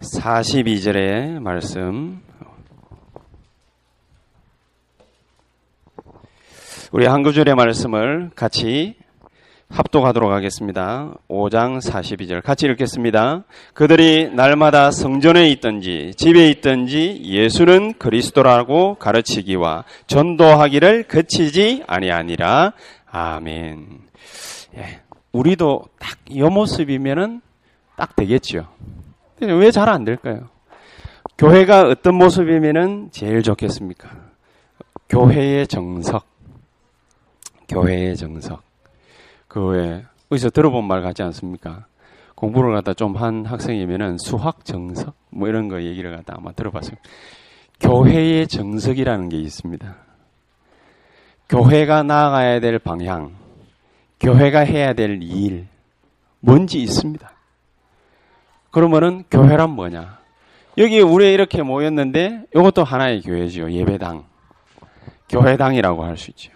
42절의 말씀. 우리 한 구절의 말씀을 같이 합독하도록 하겠습니다. 5장 42절 같이 읽겠습니다. 그들이 날마다 성전에 있든지 집에 있든지 예수는 그리스도라고 가르치기와 전도하기를 그치지 아니하니라. 아멘. 예, 우리도 딱 이 모습이면은 딱 되겠죠. 왜 잘 안 될까요? 교회가 어떤 모습이면은 제일 좋겠습니까? 교회의 정석. 교회의 정석. 그 외에 어디서 들어본 말 같지 않습니까? 공부를 갖다 좀 한 학생이면은 수학 정석 뭐 이런 거 얘기를 갖다 아마 들어봤어요. 교회의 정석이라는 게 있습니다. 교회가 나아가야 될 방향, 교회가 해야 될 일, 뭔지 있습니다. 그러면은 교회란 뭐냐? 여기 우리 이렇게 모였는데 이것도 하나의 교회지요. 예배당. 교회당이라고 할 수 있죠.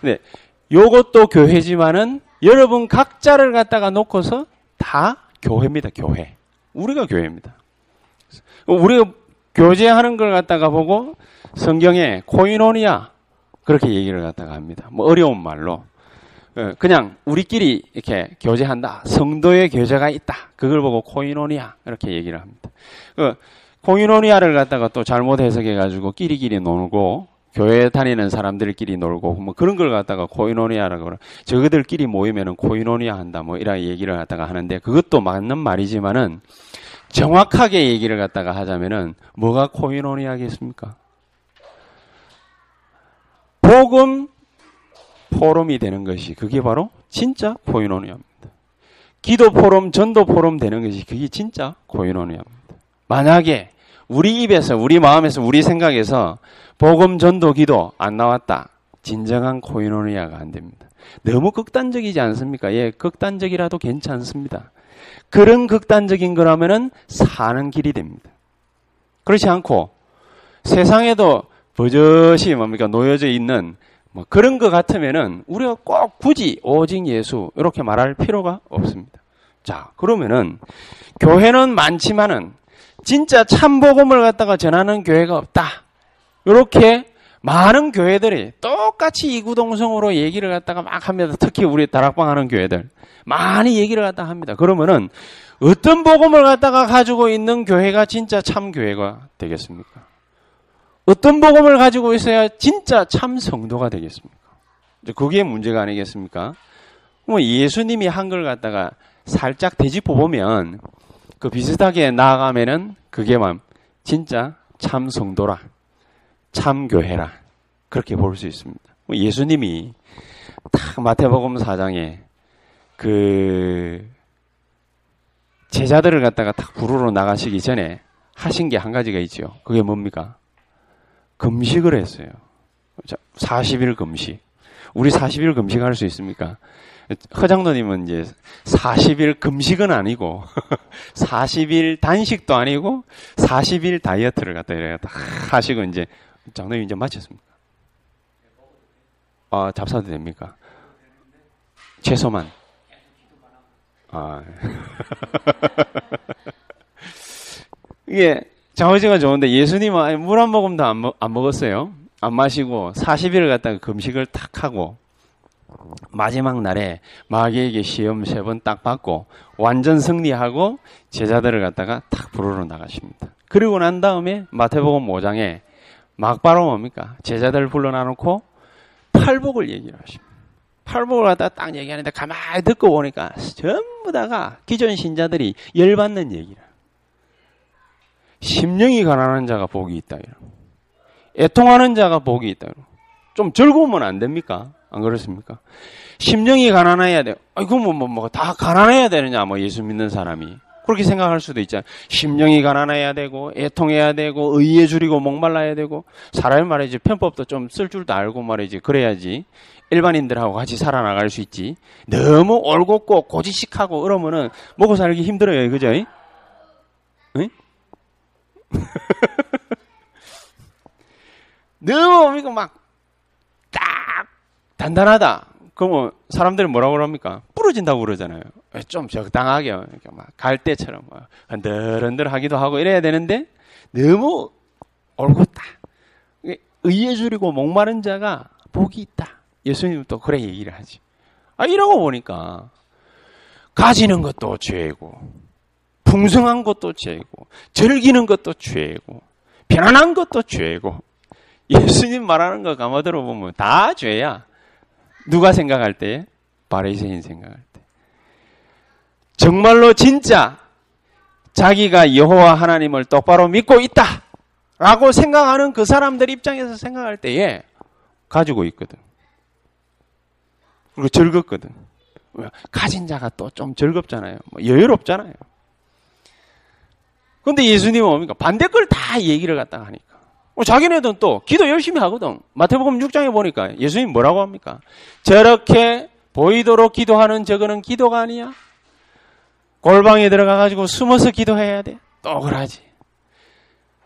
근데 요것도 교회지만은 여러분 각자를 갖다가 놓고서 다 교회입니다. 교회. 우리가 교회입니다. 우리가 교제하는 걸 갖다가 보고 성경에 코이노니아 그렇게 얘기를 갖다가 합니다. 뭐 어려운 말로 어, 그냥 우리끼리 이렇게 교제한다. 성도의 교제가 있다. 그걸 보고 코이노니아 이렇게 얘기를 합니다. 그 코이노니아를 갖다가 또 잘못 해석해 가지고 끼리끼리 놀고 교회 다니는 사람들끼리 놀고 뭐 그런 걸 갖다가 코이노니아라고 그러. 저그들끼리 모이면은 코이노니아 한다 뭐 이런 얘기를 갖다가 하는데 그것도 맞는 말이지만은 정확하게 얘기를 갖다가 하자면은 뭐가 코이노니아겠습니까? 복음 포럼이 되는 것이 그게 바로 진짜 코이노니아입니다. 기도 포럼, 전도 포럼 되는 것이 그게 진짜 코이노니아입니다. 만약에 우리 입에서, 우리 마음에서, 우리 생각에서 복음, 전도, 기도 안 나왔다. 진정한 코이노니아가 안 됩니다. 너무 극단적이지 않습니까? 예, 극단적이라도 괜찮습니다. 그런 극단적인 거라면은 사는 길이 됩니다. 그렇지 않고 세상에도 버젓이 뭡니까 놓여져 있는 뭐 그런 것 같으면은 우리가 꼭 굳이 오직 예수 이렇게 말할 필요가 없습니다. 자 그러면은 교회는 많지만은 진짜 참 복음을 갖다가 전하는 교회가 없다. 이렇게 많은 교회들이 똑같이 이구동성으로 얘기를 갖다가 막 합니다. 특히 우리 다락방 하는 교회들 많이 얘기를 갖다 합니다. 그러면은 어떤 복음을 갖다가 가지고 있는 교회가 진짜 참 교회가 되겠습니까? 어떤 복음을 가지고 있어야 진짜 참 성도가 되겠습니까? 그게 문제가 아니겠습니까? 뭐 예수님이 한 걸 갖다가 살짝 되짚어 보면 그 비슷하게 나아가면은 그게만 진짜 참 성도라, 참 교회라 그렇게 볼 수 있습니다. 뭐 예수님이 딱 마태복음 4장에 그 제자들을 갖다가 딱 부르러 나가시기 전에 하신 게 한 가지가 있죠. 그게 뭡니까? 금식을 했어요. 40일 금식. 우리 40일 금식할 수 있습니까? 허장노님은 이제 40일 금식은 아니고 40일 단식도 아니고 40일 다이어트를 갖다 이래 갖다 하시고 이제 장로님 이제 마쳤습니까? 아 잡사도 됩니까? 최소만. 아 이게 자오지가 좋은데 예수님은 물 한 모금도 안, 먹, 안 먹었어요. 안 마시고 40일을 갖다가 금식을 탁 하고 마지막 날에 마귀에게 시험 세 번 딱 받고 완전 승리하고 제자들을 갖다가 탁 부르러 나가십니다. 그리고 난 다음에 마태복음 5장에 막바로 뭡니까? 제자들 불러놔놓고 팔복을 얘기를 하십니다. 팔복을 갖다 딱 얘기하는데 가만히 듣고 보니까 전부 다가 기존 신자들이 열받는 얘기를. 심령이 가난한 자가 복이 있다. 애통하는 자가 복이 있다. 좀 즐거우면 안 됩니까? 안 그렇습니까? 심령이 가난해야 돼. 아이고, 뭐, 뭐, 뭐, 다 가난해야 되느냐, 뭐, 예수 믿는 사람이. 그렇게 생각할 수도 있잖아요. 심령이 가난해야 되고, 애통해야 되고, 의에 줄이고, 목말라야 되고, 사람이 말이지, 편법도 좀 쓸 줄도 알고 말이지, 그래야지. 일반인들하고 같이 살아나갈 수 있지. 너무 올곧고, 고지식하고, 이러면은, 먹고 살기 힘들어요, 그죠? 응? 너무, 이거 막, 딱, 단단하다. 그러면 사람들은 뭐라고 그럽니까? 부러진다고 그러잖아요. 좀 적당하게, 이렇게 막 갈대처럼 막 흔들흔들 하기도 하고 이래야 되는데, 너무 올곧다. 의에 줄이고 목마른 자가 복이 있다. 예수님은 또 그래 얘기를 하지. 아, 이러고 보니까, 가지는 것도 죄고, 풍성한 것도 죄고, 즐기는 것도 죄고, 편안한 것도 죄고, 예수님 말하는 거 감아 들어보면 다 죄야. 누가 생각할 때? 바리새인 생각할 때. 정말로 진짜 자기가 여호와 하나님을 똑바로 믿고 있다. 라고 생각하는 그 사람들 입장에서 생각할 때에 가지고 있거든. 그리고 즐겁거든. 가진 자가 또 좀 즐겁잖아요. 뭐 여유롭잖아요. 근데 예수님은 뭡니까? 반대 걸 다 얘기를 갖다가 하니까. 뭐 자기네들은 또 기도 열심히 하거든. 마태복음 6장에 보니까 예수님 뭐라고 합니까? 저렇게 보이도록 기도하는 저거는 기도가 아니야. 골방에 들어가가지고 숨어서 기도해야 돼. 또 그러지.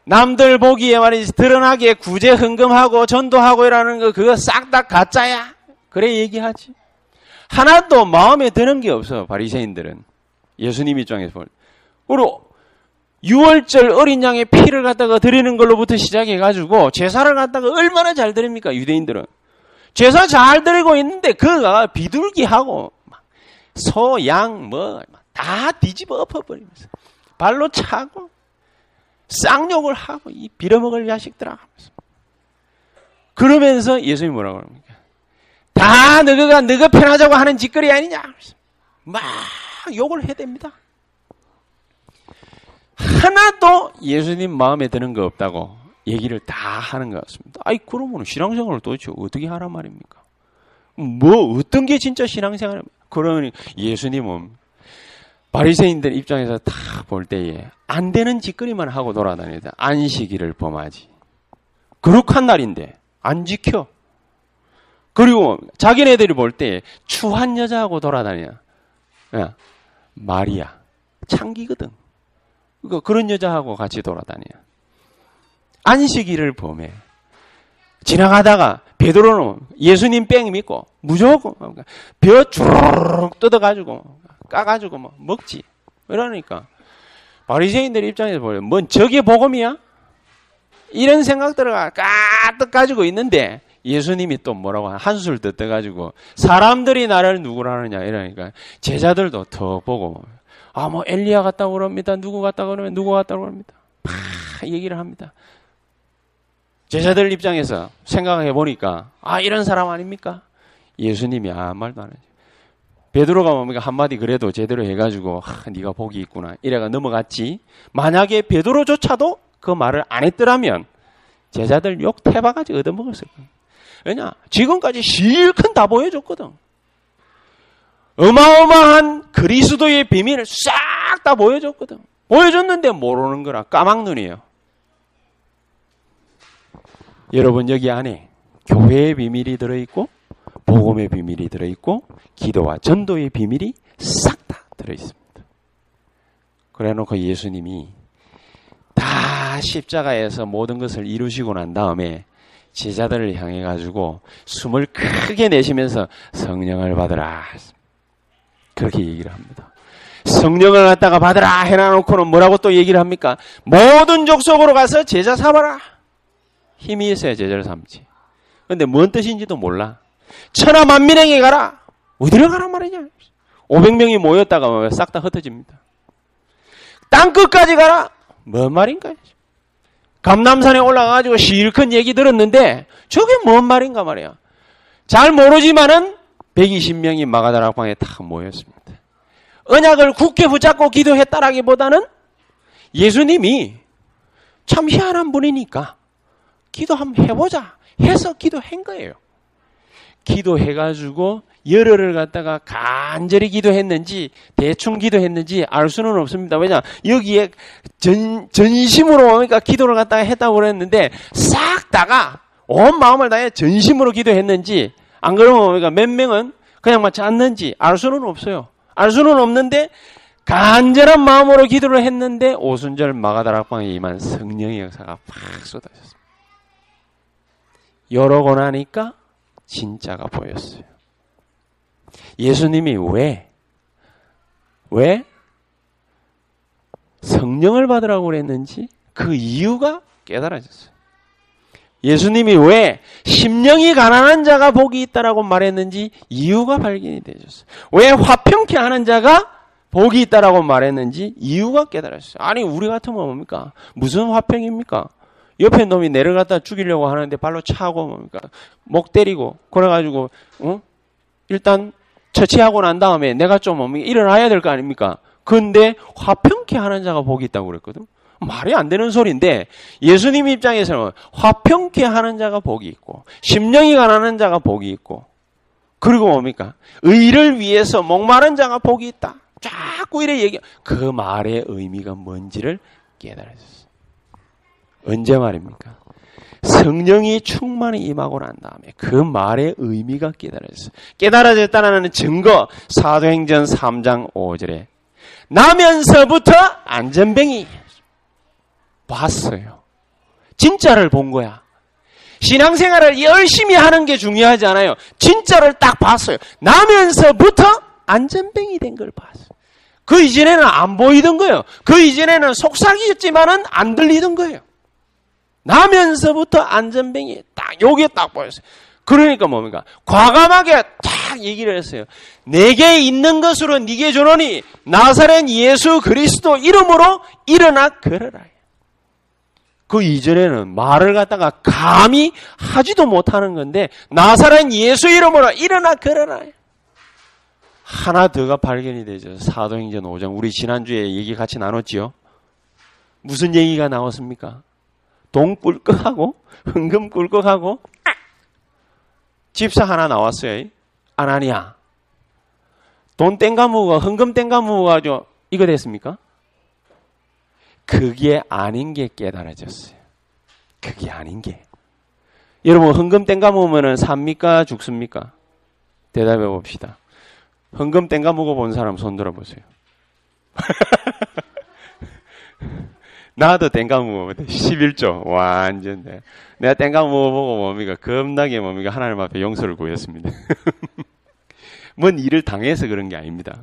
남들 보기에 말이지 드러나게 구제 흥금하고 전도하고 이라는 거 그거 싹 다 가짜야. 그래 얘기하지. 하나도 마음에 드는 게 없어 바리새인들은 예수님 입장에서 볼. 그리 고 6월절 어린 양의 피를 갖다가 드리는 걸로부터 시작해가지고 제사를 갖다가 얼마나 잘 드립니까 유대인들은 제사 잘 드리고 있는데 그가 비둘기하고 소, 양, 뭐 다 뒤집어 엎어버리면서 발로 차고 쌍욕을 하고 이 빌어먹을 자식들아 하면서 그러면서 예수님이 뭐라고 합니까? 다 너가 너가 편하자고 하는 짓거리 아니냐? 막 욕을 해댑니다. 하나도 예수님 마음에 드는 거 없다고 얘기를 다 하는 것 같습니다. 아이, 그러면 신앙생활을 도대체 어떻게 하란 말입니까? 뭐, 어떤 게 진짜 신앙생활입니까? 그러니 예수님은 바리새인들 입장에서 다 볼 때에 안 되는 짓거리만 하고 돌아다니다. 안식일을 범하지. 거룩한 날인데 안 지켜. 그리고 자기네들이 볼 때 추한 여자하고 돌아다녀. 야, 마리아 창기거든. 그러니까 그런 여자하고 같이 돌아다녀. 안식일을 범해. 지나가다가 베드로는 예수님 뺑 믿고 무조건 벼 주르륵 뜯어가지고 까가지고 뭐 먹지. 그러니까 바리새인들 입장에서 보면 뭔 저게 복음이야? 이런 생각들을 까뜩 가지고 있는데 예수님이 또 뭐라고 한술 뜯어가지고 사람들이 나를 누구라느냐 이러니까 제자들도 더 보고 아, 뭐, 엘리야 같다고 그럽니다. 누구 같다고 그러면 누구 같다고 그럽니다. 막 얘기를 합니다. 제자들 입장에서 생각해 보니까, 아, 이런 사람 아닙니까? 예수님이 아무 말도 안 하죠. 베드로가 뭡니까? 한마디 그래도 제대로 해가지고, 아, 네가 복이 있구나. 이래가 넘어갔지. 만약에 베드로조차도 그 말을 안 했더라면, 제자들 욕 태바가지 얻어먹었을 거예요. 왜냐? 지금까지 실컷 다 보여줬거든. 어마어마한 그리스도의 비밀을 싹 다 보여줬거든. 보여줬는데 모르는 거라 까막눈이에요. 여러분 여기 안에 교회의 비밀이 들어있고 복음의 비밀이 들어있고 기도와 전도의 비밀이 싹 다 들어있습니다. 그래놓고 예수님이 다 십자가에서 모든 것을 이루시고 난 다음에 제자들을 향해 가지고 숨을 크게 내쉬면서 성령을 받으라. 그렇게 얘기를 합니다. 성령을 갖다가 받으라 해놔놓고는 뭐라고 또 얘기를 합니까? 모든 족속으로 가서 제자 삼아라. 힘이 있어야 제자를 삼지. 근데 뭔 뜻인지도 몰라. 천하 만민에게 가라. 어디로 가란 말이냐? 500명이 모였다가 싹 다 흩어집니다. 땅 끝까지 가라. 뭔 말인가? 감남산에 올라가가지고 실컷 얘기 들었는데 저게 뭔 말인가 말이야. 잘 모르지만은 120명이 마가다락방에 다 모였습니다. 언약을 굳게 붙잡고 기도했다라기보다는 예수님이 참 희한한 분이니까 기도 한번 해보자 해서 기도한 거예요. 기도해가지고 열흘을 갖다가 간절히 기도했는지 대충 기도했는지 알 수는 없습니다. 왜냐 여기에 전 전심으로 그러니까 기도를 갖다가 했다고 그랬는데 싹 다가 온 마음을 다해 전심으로 기도했는지 안 그러면 그러니까 몇 명은 그냥 맞지 않는지 알 수는 없어요. 알 수는 없는데 간절한 마음으로 기도를 했는데 오순절 마가다락방에 임한 성령의 역사가 팍 쏟아졌습니다. 여러고 나니까 진짜가 보였어요. 예수님이 왜, 왜 성령을 받으라고 그랬는지 그 이유가 깨달아졌어요. 예수님이 왜 심령이 가난한 자가 복이 있다라고 말했는지 이유가 발견이 되셨어요. 왜 화평케 하는 자가 복이 있다라고 말했는지 이유가 깨달았어요. 아니 우리 같으면 뭡니까? 무슨 화평입니까? 옆에 놈이 내려갔다 죽이려고 하는데 발로 차고 뭡니까? 목 때리고 그래가지고 어? 일단 처치하고 난 다음에 내가 좀 뭡니까? 일어나야 될 거 아닙니까? 근데 화평케 하는 자가 복이 있다고 그랬거든. 말이 안 되는 소리인데 예수님 입장에서는 화평케 하는 자가 복이 있고 심령이 가난한 자가 복이 있고 그리고 뭡니까? 의를 위해서 목마른 자가 복이 있다. 자꾸 이래 얘기. 그 말의 의미가 뭔지를 깨달았어요. 언제 말입니까? 성령이 충만히 임하고 난 다음에 그 말의 의미가 깨달아졌어요. 깨달아졌다는 증거 사도행전 3장 5절에 나면서부터 안전뱅이 봤어요. 진짜를 본 거야. 신앙생활을 열심히 하는 게 중요하지 않아요. 진짜를 딱 봤어요. 나면서부터 안전뱅이 된 걸 봤어요. 그 이전에는 안 보이던 거예요. 그 이전에는 속삭이었지만은 안 들리던 거예요. 나면서부터 안전뱅이 딱 여기에 딱 보였어요. 그러니까 뭡니까? 과감하게 딱 얘기를 했어요. 내게 있는 것으로 네게 주노니 나사렛 예수 그리스도 이름으로 일어나 걸어라. 그 이전에는 말을 갖다가 감히 하지도 못하는 건데 나사렛 예수 이름으로 일어나 걸어라. 하나 더가 발견이 되죠. 사도행전 5장. 우리 지난주에 얘기 같이 나눴지요. 무슨 얘기가 나왔습니까? 돈 꿀꺽하고 흥금 꿀꺽하고 집사 하나 나왔어요. 아나니아. 돈 땡가무가 흥금 땡가무가 죠 이거 됐습니까? 그게 아닌 게 깨달아졌어요. 그게 아닌 게. 여러분 흥금 땡가무면은 삽니까 죽습니까? 대답해 봅시다. 흥금 땡가 먹어본 사람 손 들어보세요. 나도 땡가 먹어보거든. 11조. 완전. 내. 내가 땡가 먹어보고 뭡니까? 겁나게 뭡니까? 하나님 앞에 용서를 구했습니다. 뭔 일을 당해서 그런 게 아닙니다.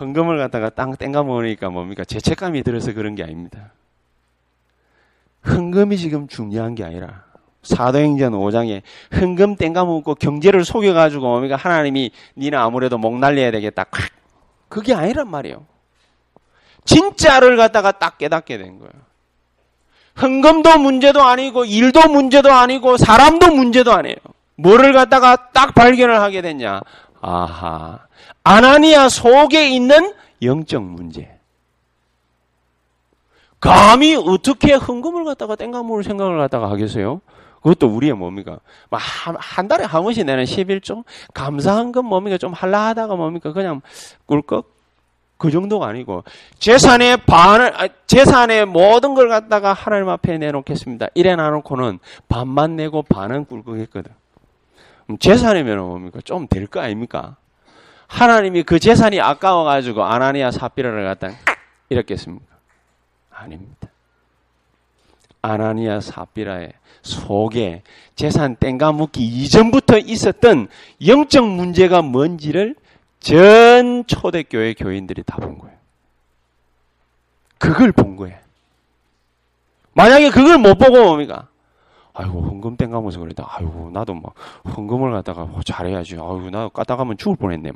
헌금을 갖다가 땅 땡가 먹으니까 뭡니까? 죄책감이 들어서 그런 게 아닙니다. 헌금이 지금 중요한 게 아니라 사도행전 5장에 흥금 땡가 먹고 경제를 속여가지고 뭡니까? 하나님이 니는 아무래도 목 날려야 되겠다. 그게 아니란 말이에요. 진짜를 갖다가 딱 깨닫게 된 거예요. 흥금도 문제도 아니고 일도 문제도 아니고 사람도 문제도 아니에요. 뭐를 갖다가 딱 발견을 하게 됐냐? 아하. 아나니아 속에 있는 영적 문제. 감히 어떻게 흥금을 갖다가 땡가 먹을 생각을 갖다가 하겠어요? 그것도 우리의 뭡니까? 한, 한 달에 한 번씩 내는 11조? 감사한 건 뭡니까? 좀 할라 하다가 뭡니까? 그냥 꿀꺽? 그 정도가 아니고, 재산의 반을, 아, 재산의 모든 걸 갖다가 하나님 앞에 내놓겠습니다. 이래 놔놓고는 반만 내고 반은 꿀꺽 했거든. 재산이면 뭡니까? 좀 될 거 아닙니까? 하나님이 그 재산이 아까워가지고 아나니아 사피라를 갖다 이렇게 했습니까? 아닙니다. 아나니아 사피라의 속에 재산 땡가 묻기 이전부터 있었던 영적 문제가 뭔지를 전 초대교회 교인들이 다 본 거예요. 그걸 본 거예요. 만약에 그걸 못 보고 뭡니까? 아이고, 헌금 땡가면서 그랬다. 아이고, 나도 막, 헌금을 갖다가 뭐 잘해야지. 아이고, 나 까다가면 죽을 뻔했네.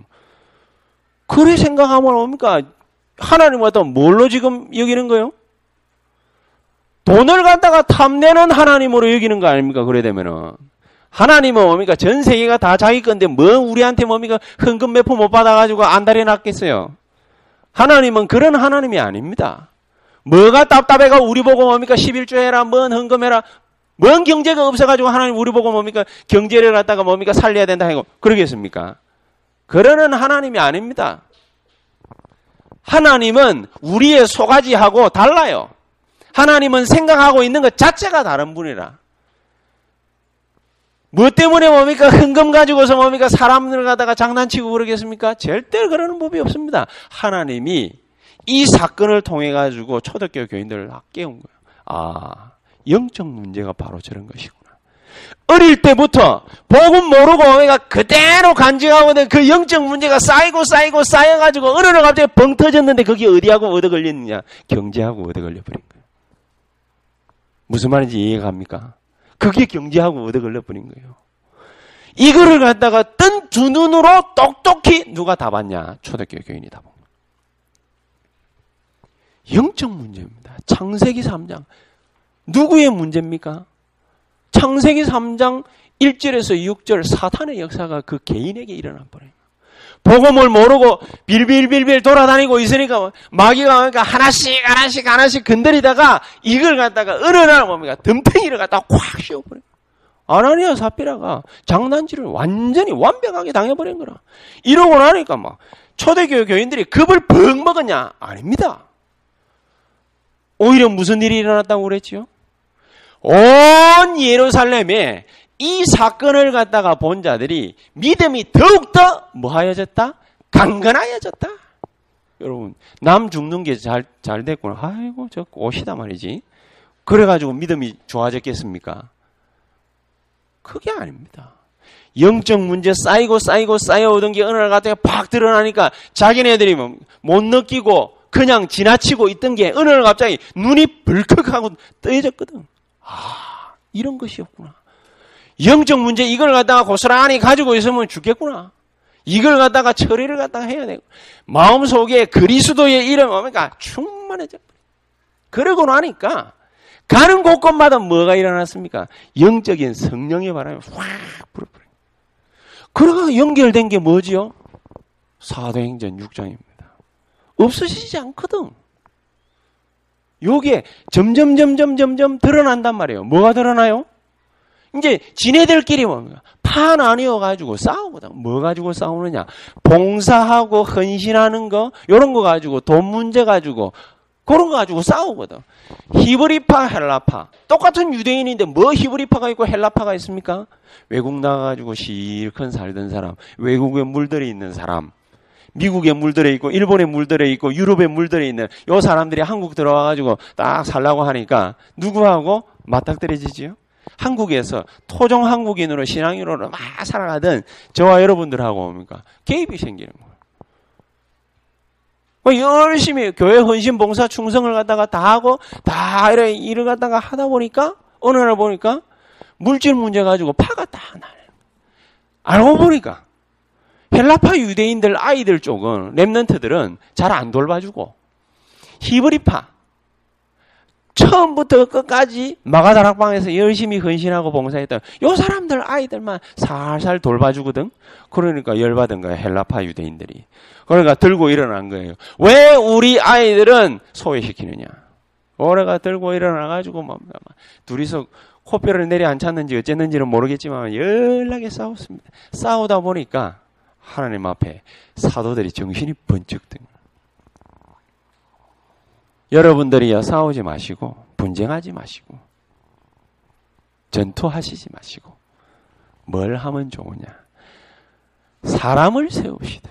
그래 생각하면 뭡니까? 하나님 갖다 뭘로 지금 여기는 거예요? 돈을 갖다가 탐내는 하나님으로 여기는 거 아닙니까? 그래 되면은. 하나님은 뭡니까? 전 세계가 다 자기 건데 뭐 우리한테 뭡니까? 헌금 몇 푼 못 받아가지고 안달이 났겠어요. 하나님은 그런 하나님이 아닙니다. 뭐가 답답해가 우리 보고 뭡니까? 11조 해라, 뭔 헌금해라. 뭔 경제가 없어가지고 하나님 우리 보고 뭡니까? 경제를 갖다가 뭡니까? 살려야 된다 하고 그러겠습니까? 그러는 하나님이 아닙니다. 하나님은 우리의 소가지하고 달라요. 하나님은 생각하고 있는 것 자체가 다른 분이라. 무엇 때문에 뭡니까? 흥금 가지고서 뭡니까? 사람들 갖다가 장난치고 그러겠습니까? 절대 그러는 법이 없습니다. 하나님이 이 사건을 통해 가지고 초대교회 교인들을 깨운 거예요. 아, 영적 문제가 바로 저런 것이구나. 어릴 때부터 복음 모르고 뭡니까? 그대로 간직하고 그 영적 문제가 쌓이고 쌓이고 쌓여가지고 어느 날 갑자기 벙 터졌는데 그게 어디하고 얻어 걸렸느냐? 경제하고 얻어 걸려버린 거예요. 무슨 말인지 이해갑니까? 그게 경제하고 얻어 걸려버린 거예요. 이거를 갖다가 뜬 두 눈으로 똑똑히 누가 다 봤냐? 초대교회 교인이 다 본. 영적 문제입니다. 창세기 3장. 누구의 문제입니까? 창세기 3장 1절에서 6절 사탄의 역사가 그 개인에게 일어나 버려요. 복음을 모르고 빌빌빌빌 돌아다니고 있으니까 마귀가 그러니까 하나씩 하나씩 하나씩 건드리다가 이걸 갖다가 어느 날 뭡니까 덤탱이를 갖다가 콱 씌워버려요. 아나니아 사피라가 장난질을 완전히 완벽하게 당해버린 거라. 이러고 나니까 막 초대교회 교인들이 급을 벙 먹었냐? 아닙니다. 오히려 무슨 일이 일어났다고 그랬지요? 온 예루살렘에 이 사건을 갖다가 본 자들이 믿음이 더욱더 뭐하여졌다? 강건하여졌다. 여러분, 남 죽는 게 잘, 잘 됐구나. 아이고, 저 꽃이다 말이지. 그래가지고 믿음이 좋아졌겠습니까? 그게 아닙니다. 영적 문제 쌓이고 쌓이고 쌓여오던 게 어느 날 갑자기 팍 드러나니까 자기네들이 뭐못 느끼고 그냥 지나치고 있던 게 어느 날 갑자기 눈이 벌컥하고 떠해졌거든. 아, 이런 것이었구나. 영적 문제 이걸 갖다가 고스란히 가지고 있으면 죽겠구나. 이걸 갖다가 처리를 갖다가 해야 되고 마음속에 그리스도의 이름 뭡니까 충만해져. 그러고 나니까 가는 곳곳마다 뭐가 일어났습니까? 영적인 성령의 바람이 확 불어버려. 그러가 연결된 게 뭐지요? 사도행전 6장입니다. 없어지지 않거든. 요게 점점 점점 점점 드러난단 말이에요. 뭐가 드러나요? 이제 지네들끼리 뭡니까? 파 나뉘어 가지고 싸우거든. 뭐 가지고 싸우느냐? 봉사하고 헌신하는 거, 요런 거 가지고 돈 문제 가지고 그런 거 가지고 싸우거든. 히브리파, 헬라파. 똑같은 유대인인데 뭐 히브리파가 있고 헬라파가 있습니까? 외국 나가가지고 실컷 살던 사람, 외국에 물들어 있는 사람, 미국에 물들어 있고, 일본에 물들어 있고, 유럽에 물들어 있는 요 사람들이 한국 들어와 가지고 딱 살라고 하니까 누구하고 맞닥뜨려지지요? 한국에서 토종 한국인으로 신앙인으로 막 살아가던 저와 여러분들하고 뭡니까? 개입이 생기는 거예요. 뭐 열심히 교회 헌신 봉사 충성을 갖다가 다 하고 다 이래 일을 갖다가 하다 보니까 어느 날 보니까 물질 문제 가지고 파가 다 나요. 알고 보니까 헬라파 유대인들 아이들 쪽은 렘넌트들은 잘 안 돌봐주고 히브리파 처음부터 끝까지 마가다락방에서 열심히 헌신하고 봉사했던 요 사람들 아이들만 살살 돌봐주거든. 그러니까 열받은 거야 헬라파 유대인들이. 그러니까 들고 일어난 거예요. 왜 우리 아이들은 소외시키느냐? 오래가 들고 일어나가지고 막 둘이서 코뼈를 내려 앉혔는지 어쨌는지는 모르겠지만 연락에 싸웠습니다. 싸우다 보니까 하나님 앞에 사도들이 정신이 번쩍 든 여러분들이요 싸우지 마시고 분쟁하지 마시고 전투하시지 마시고 뭘 하면 좋으냐? 사람을 세웁시다.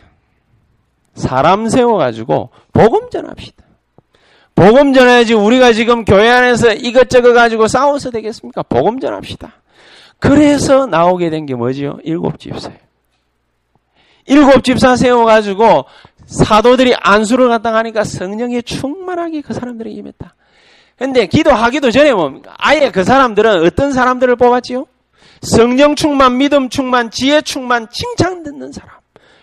사람 세워가지고 복음 전합시다. 복음 전해야지 우리가 지금 교회 안에서 이것저것 가지고 싸워서 되겠습니까? 복음 전합시다. 그래서 나오게 된 게 뭐지요? 일곱 집사예요 일곱 집사 세워가지고 사도들이 안수를 갖다 가니까 성령이 충만하게 그 사람들에게 임했다. 근데 기도하기도 전에 뭡니까? 아예 그 사람들은 어떤 사람들을 뽑았지요? 성령 충만, 믿음 충만, 지혜 충만, 칭찬 듣는 사람.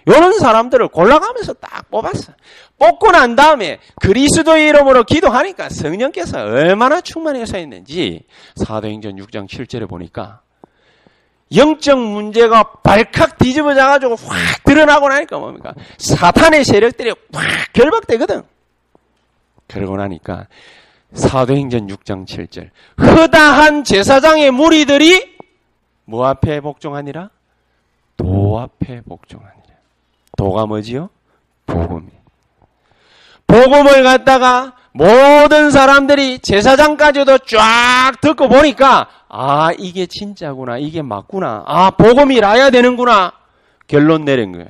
이런 사람들을 골라가면서 딱 뽑았어. 뽑고 난 다음에 그리스도의 이름으로 기도하니까 성령께서 얼마나 충만해서 있는지 사도행전 6장 7절에 보니까 영적 문제가 발칵 뒤집어져 가지고 확 드러나고 나니까 뭡니까? 사탄의 세력들이 확 결박되거든. 그러고 나니까 사도행전 6장 7절 허다한 제사장의 무리들이 뭐 앞에 복종하니라? 도 앞에 복종하니라. 도가 뭐지요? 복음이. 복음을 갖다가 모든 사람들이 제사장까지도 쫙 듣고 보니까 아 이게 진짜구나 이게 맞구나 아 복음이 라야 되는구나 결론 내린 거예요.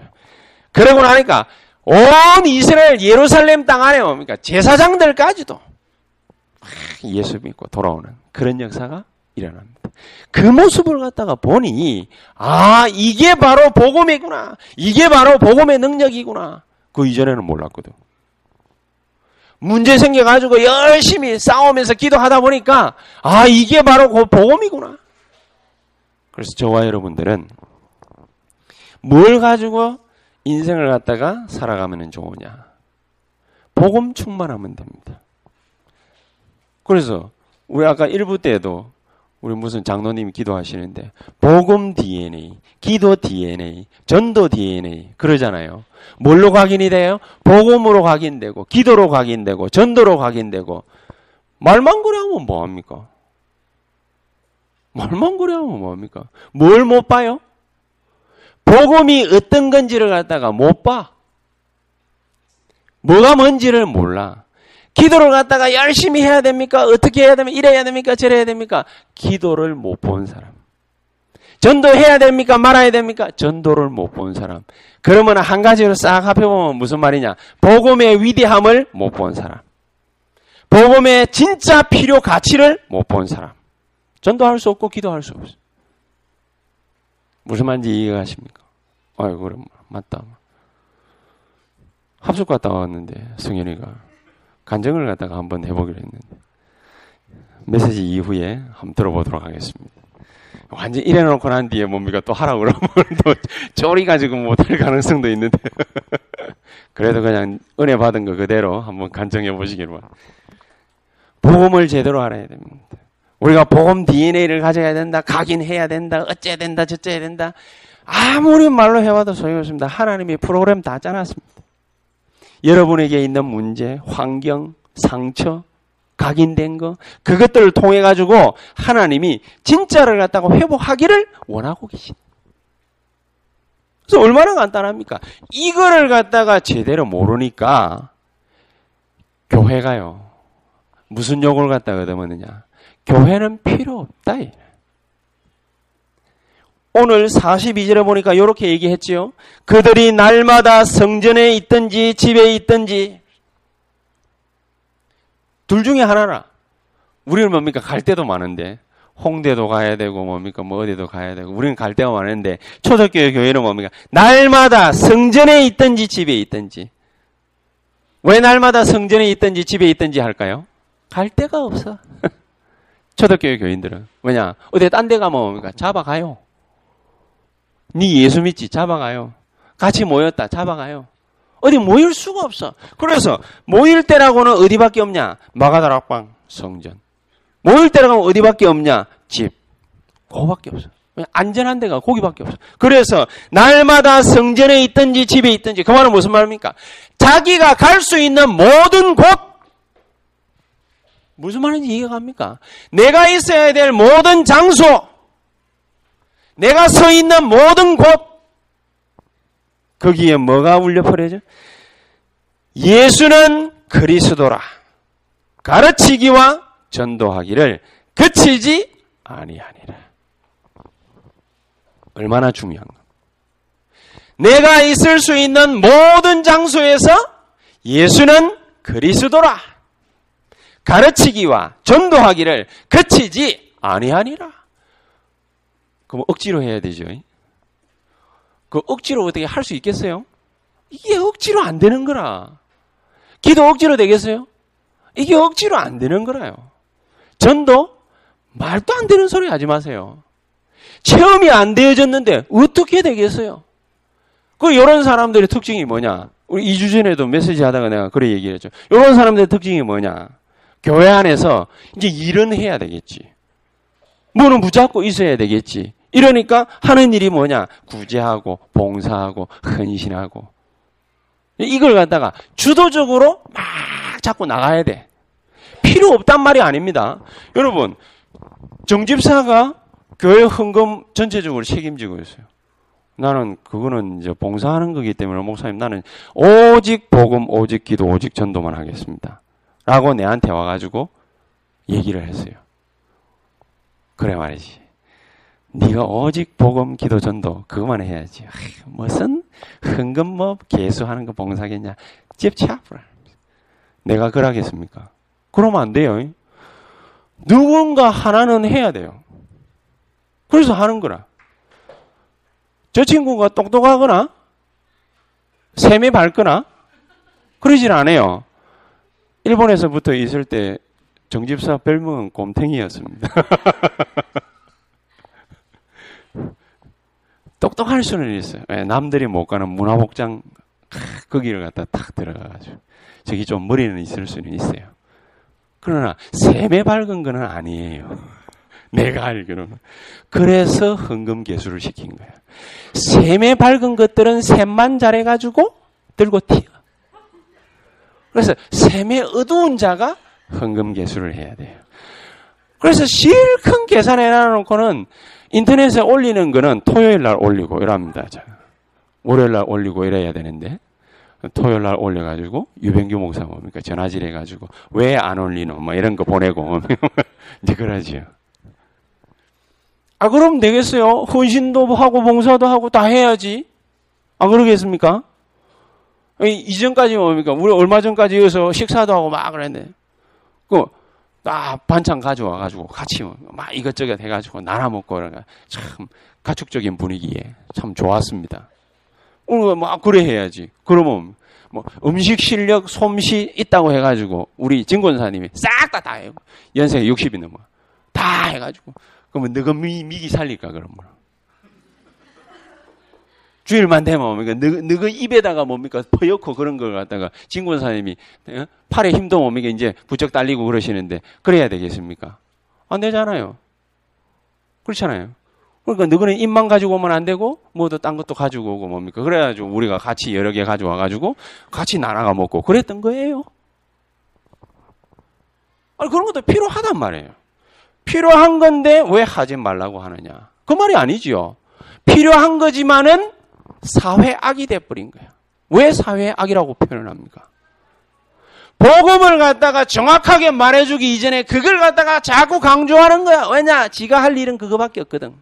그러고 나니까 온 이스라엘 예루살렘 땅 안에 뭡니까 제사장들까지도 예수 믿고 돌아오는 그런 역사가 일어납니다. 그 모습을 갖다가 보니 아 이게 바로 복음이구나 이게 바로 복음의 능력이구나 그 이전에는 몰랐거든. 문제 생겨가지고 열심히 싸우면서 기도하다 보니까, 아, 이게 바로 그 복음이구나. 그래서 저와 여러분들은 뭘 가지고 인생을 갖다가 살아가면 좋으냐. 복음 충만하면 됩니다. 그래서 우리 아까 1부 때에도 우리 무슨 장로님이 기도하시는데 복음 DNA, 기도 DNA, 전도 DNA 그러잖아요. 뭘로 각인이 돼요? 복음으로 각인되고 기도로 각인되고 전도로 각인되고 말만 그래 하면 뭐 합니까? 말만 그래 하면 뭐 합니까? 뭘 못 봐요? 복음이 어떤 건지를 갖다가 못 봐. 뭐가 뭔지를 몰라. 기도를 갖다가 열심히 해야 됩니까? 어떻게 해야 됩니까? 이래야 됩니까? 저래야 됩니까? 기도를 못 본 사람. 전도해야 됩니까? 말아야 됩니까? 전도를 못 본 사람. 그러면 한 가지로 싹 합해보면 무슨 말이냐? 복음의 위대함을 못 본 사람. 복음의 진짜 필요 가치를 못 본 사람. 전도할 수 없고 기도할 수 없어. 무슨 말인지 이해가 가십니까? 아유, 그럼 맞다. 합숙 갔다 왔는데 승현이가 간증을 갖다가 한번 해보기로 했는데 메시지 이후에 한번 들어보도록 하겠습니다. 완전 이래놓고 난 뒤에 뭡니까 또 하라고 그러면 또 쪼리가지고 못할 가능성도 있는데 그래도 그냥 은혜 받은 거 그대로 한번 간증해 보시기를 바랍니다. 복음을 제대로 알아야 됩니다. 우리가 복음 DNA를 가져야 된다, 각인해야 된다, 어째야 된다, 저째야 된다. 아무리 말로 해와도 소용없습니다. 하나님이 프로그램 다 짜놨습니다. 여러분에게 있는 문제, 환경, 상처, 각인된 거, 그것들을 통해 가지고 하나님이 진짜를 갖다가 회복하기를 원하고 계신. 그래서 얼마나 간단합니까? 이거를 갖다가 제대로 모르니까 교회가요. 무슨 욕을 갖다가 얻어먹느냐. 교회는 필요 없다. 오늘 42절에 보니까 이렇게 얘기했지요. 그들이 날마다 성전에 있든지 집에 있든지 둘 중에 하나라. 우리는 뭡니까? 갈 때도 많은데 홍대도 가야 되고 뭡니까? 뭐 어디도 가야 되고 우리는 갈 때가 많은데 초대교회 교회는 뭡니까? 날마다 성전에 있든지 집에 있든지 왜 날마다 성전에 있든지 집에 있든지 할까요? 갈 데가 없어. 초대교회 교인들은 왜냐? 어디 딴 데 가면 뭡니까? 잡아가요. 네 예수 믿지 잡아가요. 같이 모였다 잡아가요. 어디 모일 수가 없어. 그래서 모일 때라고는 어디밖에 없냐? 마가다락방 성전. 모일 때라고 어디밖에 없냐? 집. 그거밖에 없어. 안전한 데가 거기밖에 없어. 그래서 날마다 성전에 있든지 집에 있든지 그 말은 무슨 말입니까? 자기가 갈 수 있는 모든 곳 무슨 말인지 이해가 갑니까? 내가 있어야 될 모든 장소 내가 서 있는 모든 곳 거기에 뭐가 울려 퍼려져? 예수는 그리스도라. 가르치기와 전도하기를 그치지 아니하니라. 얼마나 중요한 가. 내가 있을 수 있는 모든 장소에서 예수는 그리스도라. 가르치기와 전도하기를 그치지 아니하니라. 그럼 억지로 해야 되죠. 그 억지로 어떻게 할 수 있겠어요? 이게 억지로 안 되는 거라. 기도 억지로 되겠어요? 이게 억지로 안 되는 거라요. 전도 말도 안 되는 소리 하지 마세요. 체험이 안 되어졌는데 어떻게 되겠어요? 그 이런 사람들의 특징이 뭐냐? 우리 2주 전에도 메시지 하다가 내가 그래 얘기를 했죠. 이런 사람들의 특징이 뭐냐? 교회 안에서 이제 일은 해야 되겠지. 뭐는 붙잡고 있어야 되겠지. 이러니까 하는 일이 뭐냐? 구제하고 봉사하고 헌신하고 이걸 갖다가 주도적으로 막 자꾸 나가야 돼. 필요 없단 말이 아닙니다. 여러분, 정집사가 교회 헌금 전체적으로 책임지고 있어요. 나는 그거는 이제 봉사하는 거기 때문에 목사님 나는 오직 복음, 오직 기도, 오직 전도만 하겠습니다. 라고 내한테 와가지고 얘기를 했어요. 그래 말이지. 네가 오직 복음, 기도, 전도 그것만 해야지. 무슨 흥금 뭐 개수하는 거 봉사겠냐? 집차프라. 내가 그러겠습니까? 그러면 안 돼요. 누군가 하나는 해야 돼요. 그래서 하는 거라. 저 친구가 똑똑하거나 셈이 밝거나 그러질 않아요. 일본에서부터 있을 때 정집사 별명은 곰탱이였습니다. 똑똑 할 수는 있어요. 예, 남들이 못 가는 문화복장 거기를 갖다 탁 들어가가지고 저기 좀 머리는 있을 수는 있어요. 그러나 셈에 밝은 거는 아니에요. 내가 알기로는. 그래서 헌금 개수를 시킨 거야. 셈에 밝은 것들은 셈만 잘해가지고 들고 튀어. 그래서 셈에 어두운 자가 헌금 개수를 해야 돼요. 그래서 실컷 계산해 놔놓고는 인터넷에 올리는 거는 토요일 날 올리고 이랍니다. 월요일 날 올리고 이래야 되는데 토요일 날 올려가지고 유병규 목사 뭡니까 전화질 해가지고 왜 안 올리노 뭐 이런 거 보내고 이제 그러지요. 아 그럼 되겠어요. 헌신도 하고 봉사도 하고 다 해야지. 아 그러겠습니까? 이전까지 뭡니까? 우리 얼마 전까지 여기서 식사도 하고 막 그랬는데 그 아, 반찬 가져와 가지고 같이 막 이것저것 해가지고 나눠 먹고 그러니까 참 가축적인 분위기에 참 좋았습니다. 오늘 막 그래 해야지. 그러면 뭐 음식 실력 솜씨 있다고 해가지고 우리 진권사님이 싹 다다 해요. 연세가 60이 넘어 다 해가지고 그러면 너가 미, 미기 살릴까 그러면 주일만 되면 뭡니까? 너, 너그 입에다가 뭡니까? 퍼옇고 그런 걸 갖다가 진권사님이 어? 팔에 힘도 뭡니까? 이제 부쩍 달리고 그러시는데 그래야 되겠습니까? 안 되잖아요. 그렇잖아요. 그러니까 너희는 입만 가지고 오면 안 되고 뭐도 딴 것도 가지고 오고 뭡니까? 그래가지고 우리가 같이 여러 개 가져와 가지고 같이 나눠가 먹고 그랬던 거예요. 아니 그런 것도 필요하단 말이에요. 필요한 건데 왜 하지 말라고 하느냐? 그 말이 아니지요. 필요한 거지만은 사회 악이 돼버린 거야. 왜 사회 악이라고 표현을 합니까? 복음을 갖다가 정확하게 말해주기 이전에 그걸 갖다가 자꾸 강조하는 거야. 왜냐? 지가 할 일은 그거밖에 없거든.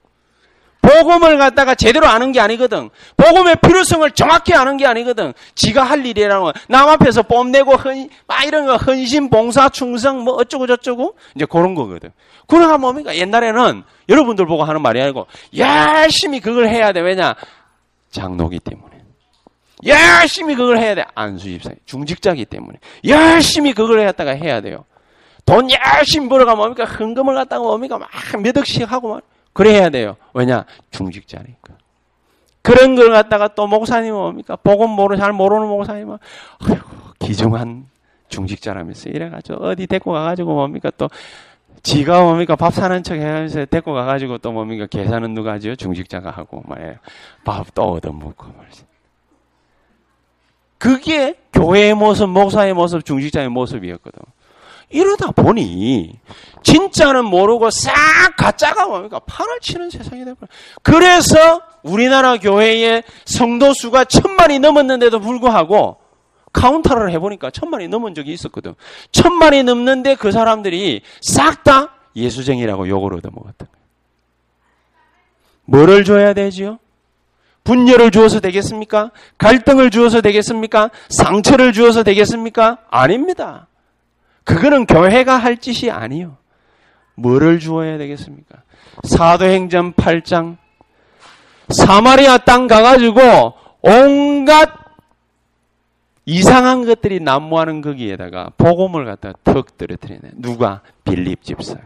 복음을 갖다가 제대로 아는 게 아니거든. 복음의 필요성을 정확히 아는 게 아니거든. 지가 할 일이라는 거. 남 앞에서 뽐내고 헌, 막 이런 거 헌신, 봉사, 충성, 뭐 어쩌고 저쩌고 이제 그런 거거든. 그러가 뭡니까? 옛날에는 여러분들 보고 하는 말이 아니고 열심히 그걸 해야 돼. 왜냐? 장로기 때문에. 열심히 그걸 해야 돼. 안수집사. 중직자기 때문에. 열심히 그걸 갖다가 해야 돼요. 돈 열심히 벌어가 뭡니까? 헌금을 갖다가 뭡니까? 막 몇 억씩 하고 막. 그래야 돼요. 왜냐? 중직자니까. 그런 걸 갖다가 또 목사님은 뭡니까? 복음 모르, 잘 모르는 목사님은, 아이고, 기중한 중직자라면서 이래가지고 어디 데리고 가가지고 뭡니까? 또 지가 뭡니까? 밥 사는 척 해가면서 데리고 가가지고 또 뭡니까? 계산은 누가 하죠 중직자가 하고 말이에요. 밥 또 얻어먹고 말이죠 그게 교회의 모습 목사의 모습 중직자의 모습이었거든. 이러다 보니 진짜는 모르고 싹 가짜가 뭡니까? 판을 치는 세상이 되버려. 그래서 우리나라 교회의 성도 수가 천만이 넘었는데도 불구하고 카운터를 해보니까 천만이 넘은 적이 있었거든. 천만이 넘는데 그 사람들이 싹 다 예수쟁이라고 욕을 얻어먹었다. 뭐를 줘야 되지요? 분열을 주어서 되겠습니까? 갈등을 주어서 되겠습니까? 상처를 주어서 되겠습니까? 아닙니다. 그거는 교회가 할 짓이 아니요. 뭐를 주어야 되겠습니까? 사도행전 8장 사마리아 땅 가가지고 온갖 이상한 것들이 난무하는 거기에다가 복음을 갖다 턱 떨어뜨리네. 누가? 빌립 집사가.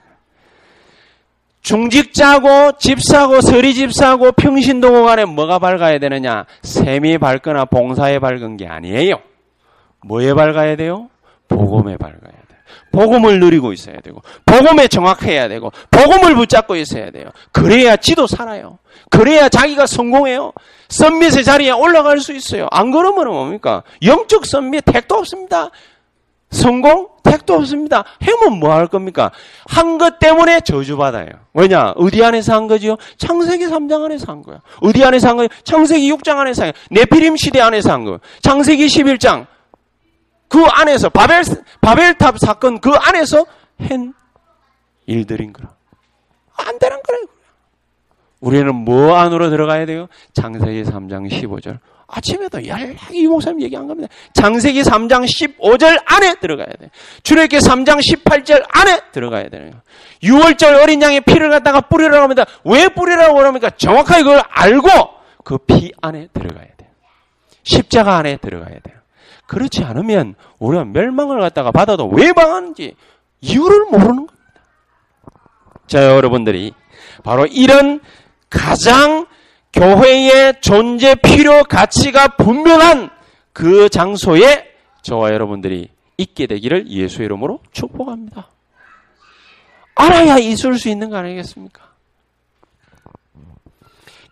중직자고 집사고 서리 집사고 평신도고 간에 뭐가 밝아야 되느냐? 셈이 밝거나 봉사에 밝은 게 아니에요. 뭐에 밝아야 돼요? 복음에 밝아야 돼. 복음을 누리고 있어야 되고, 복음에 정확해야 되고, 복음을 붙잡고 있어야 돼요. 그래야 지도 살아요. 그래야 자기가 성공해요. 썸밋의 자리에 올라갈 수 있어요. 안 그러면 뭡니까? 영적 썸밋 택도 없습니다. 성공? 택도 없습니다. 해면 뭐할 겁니까? 한 것 때문에 저주받아요. 왜냐? 어디 안에서 한 거지요? 창세기 3장 안에서 한 거야. 어디 안에서 한 거예요? 창세기 6장 안에서 한 거예요. 네피림 시대 안에서 한 거예요. 창세기 11장. 그 안에서 바벨, 바벨탑 사건 그 안에서 한 일들인 거라. 안 되는 거예요. 우리는 뭐 안으로 들어가야 돼요? 창세기 3장 15절. 아침에도 연락이 목사님 얘기한 겁니다. 장세기 3장 15절 안에 들어가야 돼. 출애기 3장 18절 안에 들어가야 돼요. 6월절 어린 양의 피를 갖다가 뿌리라고 합니다. 왜 뿌리라고 그럽니까? 정확하게 그걸 알고 그 피 안에 들어가야 돼. 십자가 안에 들어가야 돼요. 그렇지 않으면 우리가 멸망을 갖다가 받아도 왜 방하는지 이유를 모르는 겁니다. 자, 여러분들이 바로 이런 가장 교회의 존재 필요 가치가 분명한 그 장소에 저와 여러분들이 있게 되기를 예수의 이름으로 축복합니다. 알아야 있을 수 있는 거 아니겠습니까?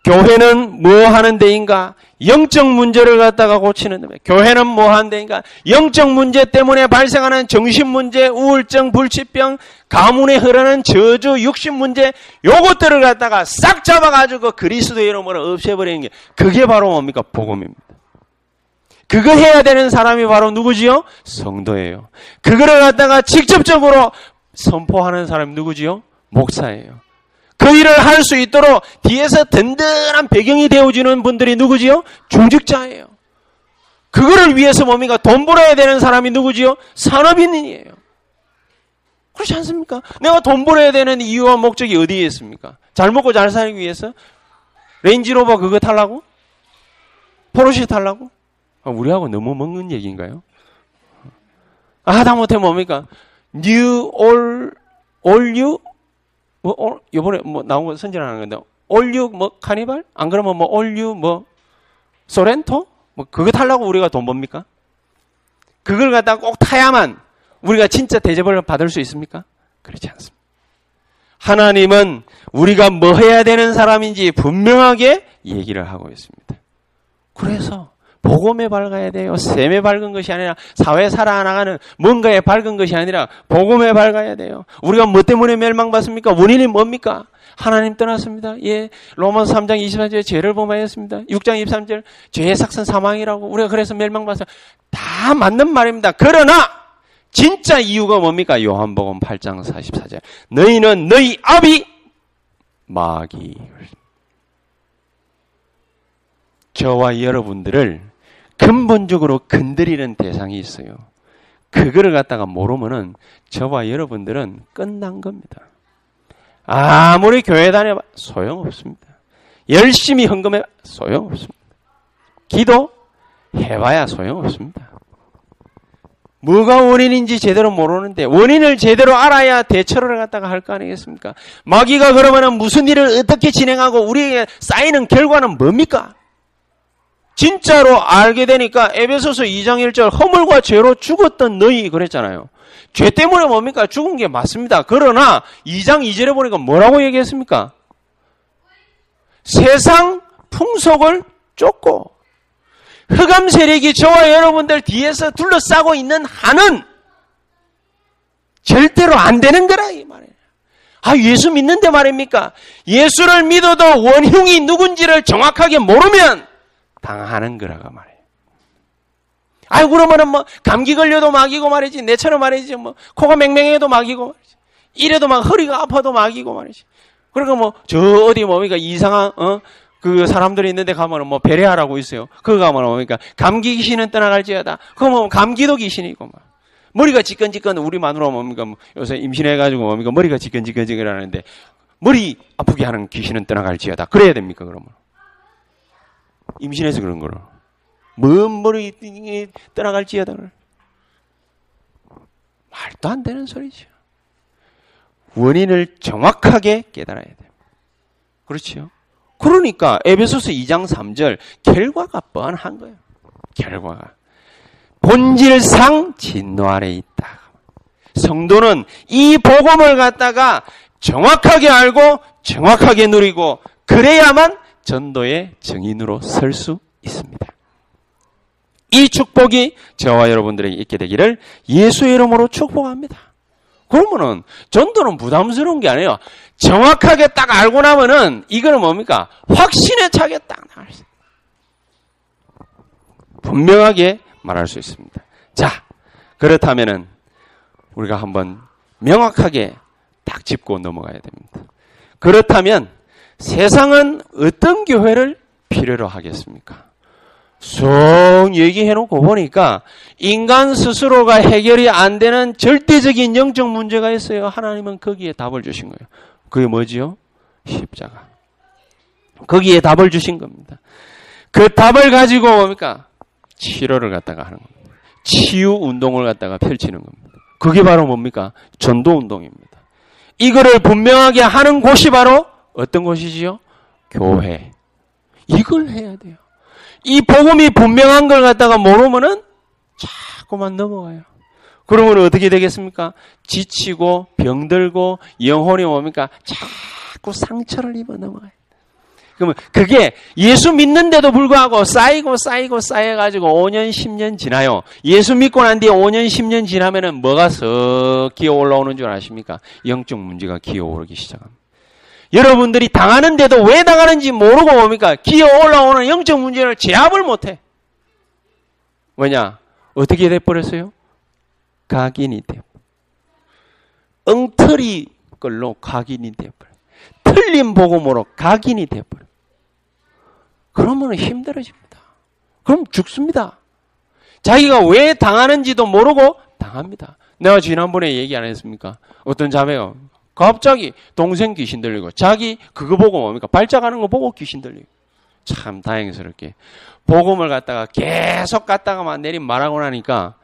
교회는 뭐 하는 데인가? 영적 문제를 갖다가 고치는 데입니다. 교회는 뭐 데인가? 영적 문제 때문에 발생하는 정신 문제, 우울증, 불치병, 가문에 흐르는 저주, 육신 문제, 요것들을 갖다가 싹 잡아가지고 그리스도의 이름으로 없애버리는 게 그게 바로 뭡니까? 복음입니다. 그거 해야 되는 사람이 바로 누구지요? 성도예요. 그거를 갖다가 직접적으로 선포하는 사람이 누구지요? 목사예요. 그 일을 할 수 있도록 뒤에서 든든한 배경이 되어주는 분들이 누구지요? 중직자예요. 그거를 위해서 뭡니까? 돈 벌어야 되는 사람이 누구지요? 산업인이에요. 그렇지 않습니까? 내가 돈 벌어야 되는 이유와 목적이 어디에 있습니까? 잘 먹고 잘 살기 위해서? 레인지로버 그거 탈라고? 포르쉐 탈라고? 아, 우리하고 너무 먹는 얘기인가요? 아, 하다못해 뭡니까? All, all new? 뭐, 어, 요번에 뭐 나온 거 선전하는 건데, all new 뭐 카니발? 안 그러면 뭐 all new 뭐 소렌토? 뭐 그거 타려고 우리가 돈 법니까? 그걸 갖다가 꼭 타야만 우리가 진짜 대접을 받을 수 있습니까? 그렇지 않습니다. 하나님은 우리가 뭐 해야 되는 사람인지 분명하게 얘기를 하고 있습니다. 그래서 복음에 밝아야 돼요. 셈에 밝은 것이 아니라 사회 살아나가는 뭔가에 밝은 것이 아니라 복음에 밝아야 돼요. 우리가 뭐 때문에 멸망받습니까? 원인이 뭡니까? 하나님 떠났습니다. 예. 로마 3장 24절 죄를 범하였습니다. 6장 23절 죄의 삭선 사망이라고 우리가 그래서 멸망받습니다. 다 맞는 말입니다. 그러나 진짜 이유가 뭡니까? 요한복음 8장 44절. 너희는 너희 아비 마귀 저와 여러분들을 근본적으로 건드리는 대상이 있어요. 그거를 갖다가 모르면은 저와 여러분들은 끝난 겁니다. 아무리 교회 다녀봐 소용없습니다. 열심히 헌금해 소용없습니다. 기도 해봐야 소용없습니다. 뭐가 원인인지 제대로 모르는데 원인을 제대로 알아야 대처를 갖다가 할 거 아니겠습니까? 마귀가 그러면은 무슨 일을 어떻게 진행하고 우리에게 쌓이는 결과는 뭡니까? 진짜로 알게 되니까 에베소서 2장 1절 허물과 죄로 죽었던 너희 그랬잖아요. 죄 때문에 뭡니까? 죽은 게 맞습니다. 그러나 2장 2절에 보니까 뭐라고 얘기했습니까? 세상 풍속을 쫓고 흑암 세력이 저와 여러분들 뒤에서 둘러싸고 있는 한은 절대로 안 되는 거라 이 말이에요. 아 예수 믿는데 말입니까? 예수를 믿어도 원흉이 누군지를 정확하게 모르면 당하는 거라고 말해요. 아이 그러면은 뭐 감기 걸려도 막이고 말이지 내처럼 말이지 뭐 코가 맹맹해도 막이고 말이지 이래도 막 허리가 아파도 막이고 말이지. 그러니까 뭐 저 어디 뭡니까? 이상한 어 그 사람들이 있는데 가면은 뭐 배려하라고 있어요. 그거 가면 뭡니까? 감기 귀신은 떠나갈지어다. 그거 뭐 감기도 귀신이고 막. 머리가 지끈지끈 우리 마누라 뭡니까? 뭐 요새 임신해가지고 뭡니까? 머리가 지끈지끈지끈하는데 머리 아프게 하는 귀신은 떠나갈지어다. 그래야 됩니까 그러면 임신해서 그런 거로. 먼 머리 떠나갈지어다. 말도 안 되는 소리죠. 원인을 정확하게 깨달아야 돼요. 그렇죠? 그러니까 에베소서 2장 3절 결과가 뻔한 거예요. 결과가 본질상 진노 아래 있다. 성도는 이 복음을 갖다가 정확하게 알고 정확하게 누리고 그래야만 전도의 증인으로 설 수 있습니다. 이 축복이 저와 여러분들에게 있게 되기를 예수의 이름으로 축복합니다. 그러면은 전도는 부담스러운 게 아니에요. 정확하게 딱 알고 나면은 이거는 뭡니까? 확신에 차게 딱 나갈 수 분명하게 말할 수 있습니다. 자, 그렇다면은 우리가 한번 명확하게 딱 짚고 넘어가야 됩니다. 그렇다면 세상은 어떤 교회를 필요로 하겠습니까? 쏙 얘기해놓고 보니까 인간 스스로가 해결이 안 되는 절대적인 영적 문제가 있어요. 하나님은 거기에 답을 주신 거예요. 그게 뭐지요? 십자가. 거기에 답을 주신 겁니다. 그 답을 가지고 뭡니까? 치료를 갖다가 하는 겁니다. 치유 운동을 갖다가 펼치는 겁니다. 그게 바로 뭡니까? 전도 운동입니다. 이거를 분명하게 하는 곳이 바로 어떤 곳이지요? 교회. 이걸 해야 돼요. 이 복음이 분명한 걸 갖다가 모르면은 자꾸만 넘어가요. 그러면 어떻게 되겠습니까? 지치고 병들고 영혼이 뭡니까? 자꾸 상처를 입어 넘어가요. 그러면 그게 예수 믿는데도 불구하고 쌓이고 쌓이고 쌓여가지고 5년, 10년 지나요. 예수 믿고 난 뒤에 5년, 10년 지나면은 뭐가 썩 기어 올라오는 줄 아십니까? 영적 문제가 기어 오르기 시작합니다. 여러분들이 당하는데도 왜 당하는지 모르고 뭡니까? 기어 올라오는 영적 문제를 제압을 못해. 왜냐? 어떻게 돼버렸어요? 각인이 돼. 엉터리 걸로 각인이 돼버려. 틀린 복음으로 각인이 돼버려. 그러면 힘들어집니다. 그럼 죽습니다. 자기가 왜 당하는지도 모르고 당합니다. 내가 지난번에 얘기 안 했습니까? 어떤 자매가 갑자기 동생 귀신 들리고 자기 그거 보고 뭡니까? 발작하는 거 보고 귀신 들리고. 참 다행스럽게. 복음을 갖다가 계속 갖다가만 내린 말하고 나니까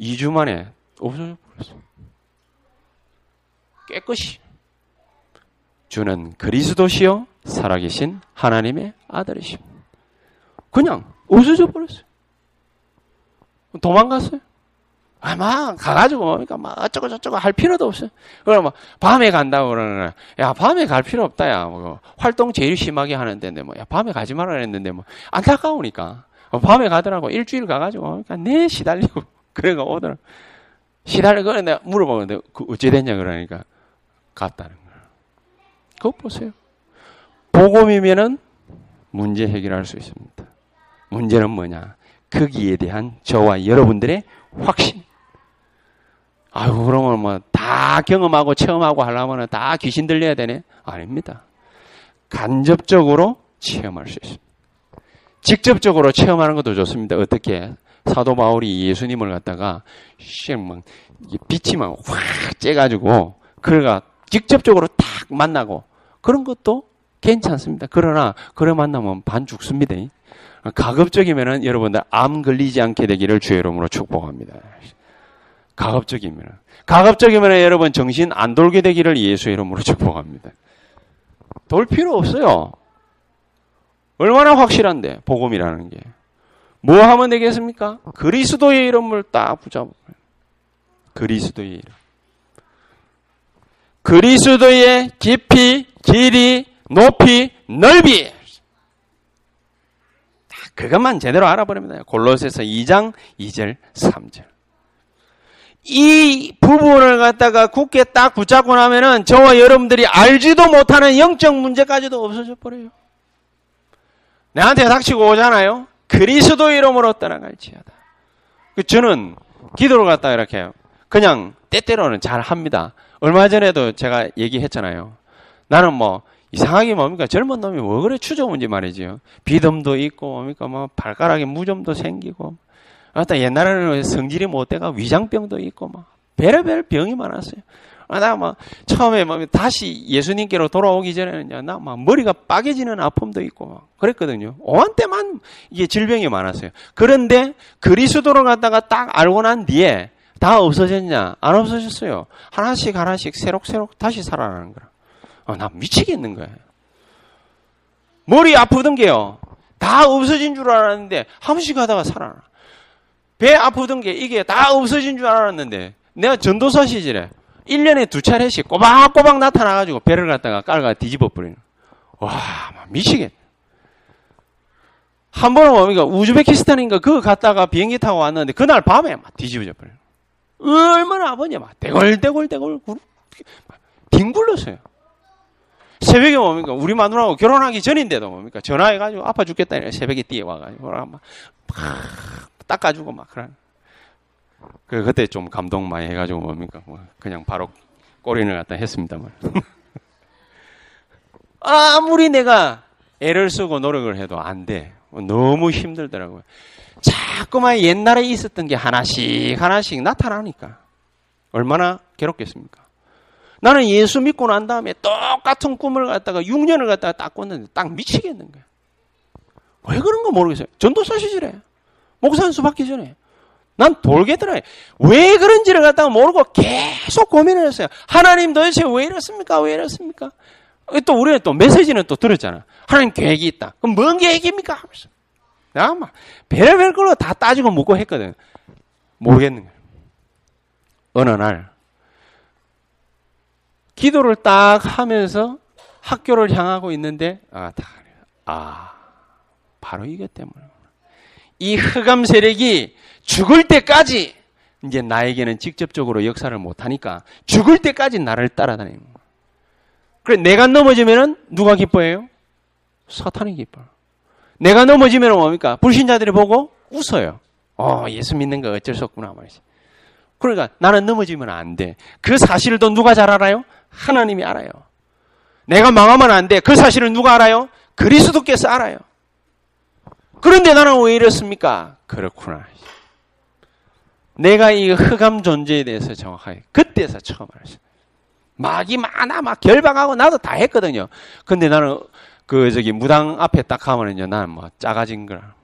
2주 만에 없어져 버렸어. 깨끗이. 주는 그리스도시요 살아계신 하나님의 아들이십니다. 그냥 없어져 버렸어요. 도망갔어요. 아마 가가지고 뭡니까 막 어쩌고 저쩌고 할 필요도 없어요. 그럼 뭐 밤에 간다고 그러는 야 밤에 갈 필요 없다 야 뭐 활동 제일 심하게 하는 데인데 뭐야 밤에 가지 말라 그랬는데 뭐 안타까우니까 뭐 밤에 가더라고 일주일 가가지고 뭡니까 내 시달리고 그래가 오더라 시달리고 내가 물어보는데 그 어찌 됐냐 그러니까 갔다는 거야. 그거 보세요. 복음이면은 문제 해결할 수 있습니다. 문제는 뭐냐? 거기에 대한 저와 여러분들의 확신. 아유, 그러면 뭐 다 경험하고 체험하고 하려면 다 귀신 들려야 되네? 아닙니다. 간접적으로 체험할 수 있습니다. 직접적으로 체험하는 것도 좋습니다. 어떻게? 사도 바울이 예수님을 갖다가 막 빛이 막확 째가지고 그래가 직접적으로 딱 만나고 그런 것도 괜찮습니다. 그러나 그래 만나면 반 죽습니다. 가급적이면은 여러분들 암 걸리지 않게 되기를 주의 이름으로 축복합니다. 가급적이면 가급적이면 여러분 정신 안 돌게 되기를 예수의 이름으로 축복합니다. 돌 필요 없어요. 얼마나 확실한데 복음이라는 게. 뭐 하면 되겠습니까? 그리스도의 이름을 딱 붙잡고 그리스도의 이름. 그리스도의 깊이, 길이, 높이, 넓이. 그것만 제대로 돼요. 골로새서 2장 2절 3절. 이 부분을 갖다가 굳게 딱 붙잡고 나면은 저와 여러분들이 알지도 못하는 영적 문제까지도 없어져 버려요. 내한테 닥치고 오잖아요. 그리스도 이름으로 떠나갈지어다. 그 저는 기도를 갖다 이렇게. 그냥 때때로는 잘 합니다. 얼마 전에도 제가 얘기했잖아요. 나는 뭐 이상하게 뭡니까 젊은 놈이 뭐 그래 추저문지 말이지요. 비듬도 있고 뭡니까 뭐 발가락에 무좀도 생기고. 아따 옛날에는 성질이 못 돼가 위장병도 있고 막 별의별 병이 많았어요. 아, 나 막 처음에 막 다시 예수님께로 돌아오기 전에는요, 나막 머리가 빠개지는 아픔도 있고 막 그랬거든요. 오한 때만 이게 질병이 많았어요. 그런데 그리스도를 갖다가 딱 알고 난 뒤에 다 없어졌냐? 안 없어졌어요. 하나씩 하나씩 새록새록 다시 살아나는 거라. 어, 나 미치겠는 거예요. 머리 아프던 게요. 다 없어진 줄 알았는데 한 번씩 하다가 살아나. 배 아프던 게 이게 다 없어진 줄 알았는데 내가 전도사 시절에 1년에 두 차례씩 꼬박꼬박 나타나가지고 배를 갖다가 깔가 뒤집어 버리는. 와, 미치겠. 한 번은 뭡니까? 우즈베키스탄인가 그거 갔다가 비행기 타고 왔는데 그날 밤에 막 뒤집어져 버려. 얼마나 아버님 막 대골대골대골 뒹굴렀어요. 새벽에 뭡니까? 우리 마누라하고 결혼하기 전인데도 뭡니까? 전화해가지고 아파 죽겠다. 새벽에 뛰어와가지고 막, 막 닦아주고 막 그런. 그 그때 좀 감동 많이 해가지고 뭡니까? 뭐 그냥 바로 꼬리를 갖다 했습니다만. 아무리 내가 애를 쓰고 노력을 해도 안 돼. 너무 힘들더라고요. 자꾸만 옛날에 있었던 게 하나씩 하나씩 나타나니까 얼마나 괴롭겠습니까? 나는 예수 믿고 난 다음에 똑같은 꿈을 갖다가 6년을 갖다가 딱 꿨는데 딱 미치겠는 거야. 왜 그런 거 모르겠어요. 전도사 시절에 목사 한수 받기 전에 난 돌겠더라. 왜 그런지를 갖다가 모르고 계속 고민을 했어요. 하나님 도대체 왜 이렇습니까? 왜 이렇습니까? 또 우리는 또 메시지는 또 들었잖아. 하나님 계획이 있다. 그럼 뭔 계획입니까? 하면서. 내가 막 별별 걸로 다 따지고 묻고 했거든. 모르겠는 거야. 어느 날 기도를 딱 하면서 학교를 향하고 있는데 아, 다, 아 바로 이것 때문에 이 흑암 세력이 죽을 때까지 이제 나에게는 직접적으로 역사를 못하니까 죽을 때까지 나를 따라다니는 거야. 그래 내가 넘어지면은 누가 기뻐해요? 사탄이 기뻐요. 내가 넘어지면 뭡니까? 불신자들이 보고 웃어요. 어, 예수 믿는 거 어쩔 수 없구나 말이지. 그러니까 나는 넘어지면 안 돼. 그 사실을 또 누가 잘 알아요? 하나님이 알아요. 내가 망하면 안 돼. 그 사실을 누가 알아요? 그리스도께서 알아요. 그런데 나는 왜 이렇습니까? 그렇구나. 내가 이 흑암 존재에 대해서 정확하게 그때서 처음 알았어요. 막이 많아, 막 결박하고 나도 다 했거든요. 근데 나는 그 저기 무당 앞에 딱 가면은요, 나는 뭐 작아진 거라.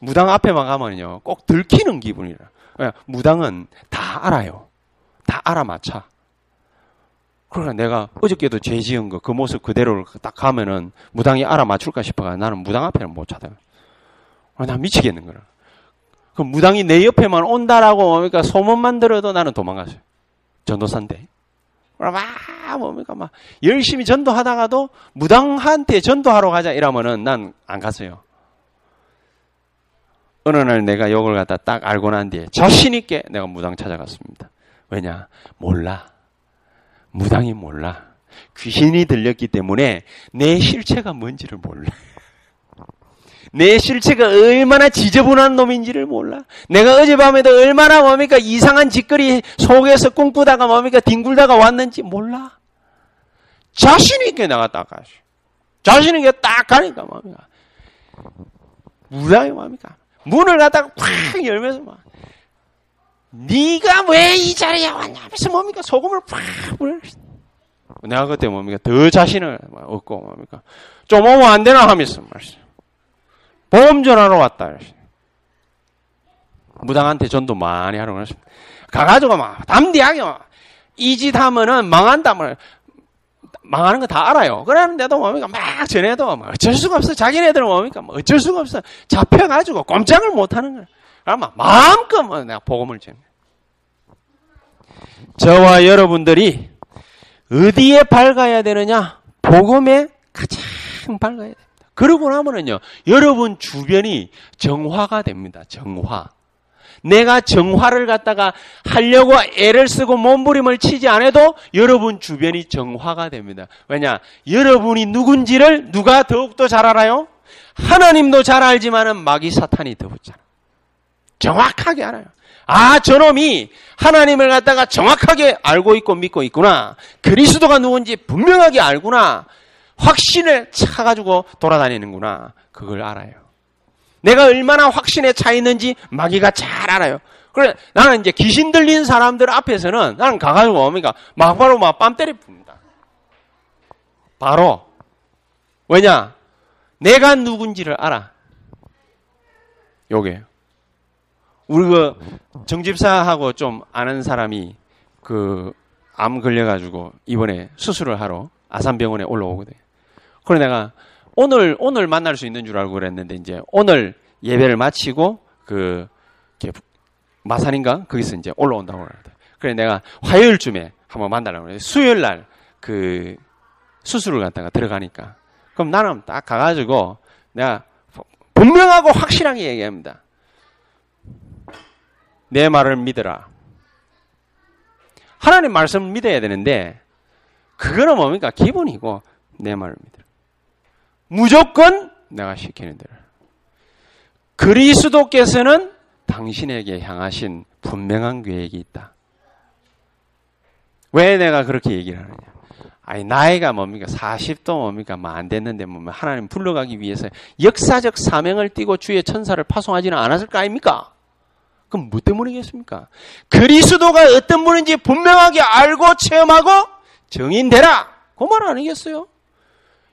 무당 앞에만 가면요, 꼭 들키는 기분이라. 무당은 다 알아요. 다 알아맞혀. 그러나 내가 어저께도 죄 지은 거 그 모습 그대로 딱 가면은 무당이 알아맞출까 싶어가 나는 무당 앞에는 못 찾아요. 아, 나 미치겠는 거라. 그 무당이 내 옆에만 온다라고 뭡니까 소문만 들어도 나는 도망갔어요. 전도사인데. 막 뭡니까 막 열심히 전도하다가도 무당한테 전도하러 가자 이러면은 난 안 갔어요. 어느 날 내가 욕을 갖다 딱 알고 난 뒤에 자신 있게 내가 무당 찾아갔습니다. 왜냐 몰라. 무당이 몰라. 귀신이 들렸기 때문에 내 실체가 뭔지를 몰라. 내 실체가 얼마나 지저분한 놈인지를 몰라. 내가 어젯밤에도 얼마나 뭡니까 이상한 짓거리 속에서 꿈꾸다가 뭡니까 뒹굴다가 왔는지 몰라. 자신 있게 나갔다 가시. 자신 있게 딱 가니까 뭡니까. 무당이 뭡니까. 문을 갖다가 콱 열면서 막 네가 왜 이 자리에 왔냐면서 뭡니까 소금을 팍 뿌려. 내가 그때 뭡니까 더 자신을 얻고 뭡니까 좀 오면 안 되나 하면서 말씀. 보험 전화로 왔다. 무당한테 전도 많이 하러 그랬습니다. 가가지고 막 담대하게 이 짓 하면은 망한다 말 망하는 거 다 알아요. 그러는데도 뭡니까 막 전해도 막 어쩔 수가 없어. 자기네들은 뭡니까 뭐 어쩔 수가 없어. 잡혀가지고 꼼짝을 못 하는 거야. 그러면 마음껏 뭐 내가 복음을 전해. 저와 여러분들이 어디에 밝아야 되느냐? 복음에 가장 밝아야 됩니다. 그러고 나면은요, 여러분 주변이 정화가 됩니다. 정화. 내가 정화를 갖다가 하려고 애를 쓰고 몸부림을 치지 않아도 여러분 주변이 정화가 됩니다. 왜냐? 여러분이 누군지를 누가 더욱더 잘 알아요? 하나님도 잘 알지만은 마귀 사탄이 더 붙잖아. 정확하게 알아요. 아, 저놈이 하나님을 갖다가 정확하게 알고 있고 믿고 있구나. 그리스도가 누군지 분명하게 알구나. 확신을 차가지고 돌아다니는구나. 그걸 알아요. 내가 얼마나 확신에 차 있는지 마귀가 잘 알아요. 그래, 나는 이제 귀신 들린 사람들 앞에서는 나는 가가지고 뭡니까? 막바로 막 뺨 때려 풉니다. 바로. 왜냐? 내가 누군지를 알아. 요게. 우리 그 정집사하고 좀 아는 사람이 그 암 걸려가지고 이번에 수술을 하러 아산병원에 올라오거든. 그래 내가 오늘 오늘 만날 수 있는 줄 알고 그랬는데 이제 오늘 예배를 마치고 그 마산인가 거기서 이제 올라온다고 그러다. 그래 내가 화요일쯤에 한번 만나려고 그래. 수요일 날 그 수술을 갖다가 들어가니까. 그럼 나는 딱 가가지고 내가 분명하고 확실하게 얘기합니다. 내 말을 믿어라. 하나님 말씀을 믿어야 되는데 그거는 뭡니까? 기본이고 내 말을 믿어라. 무조건 내가 시키는 대로. 그리스도께서는 당신에게 향하신 분명한 계획이 있다. 왜 내가 그렇게 얘기를 하느냐? 아니, 나이가 뭡니까? 40도 뭡니까? 뭐 안 됐는데, 뭐, 하나님 불러가기 위해서 역사적 사명을 띠고 주의 천사를 파송하지는 않았을 거 아닙니까? 그럼 뭐 때문이겠습니까? 그리스도가 어떤 분인지 분명하게 알고 체험하고 정인되라! 그 말 아니겠어요?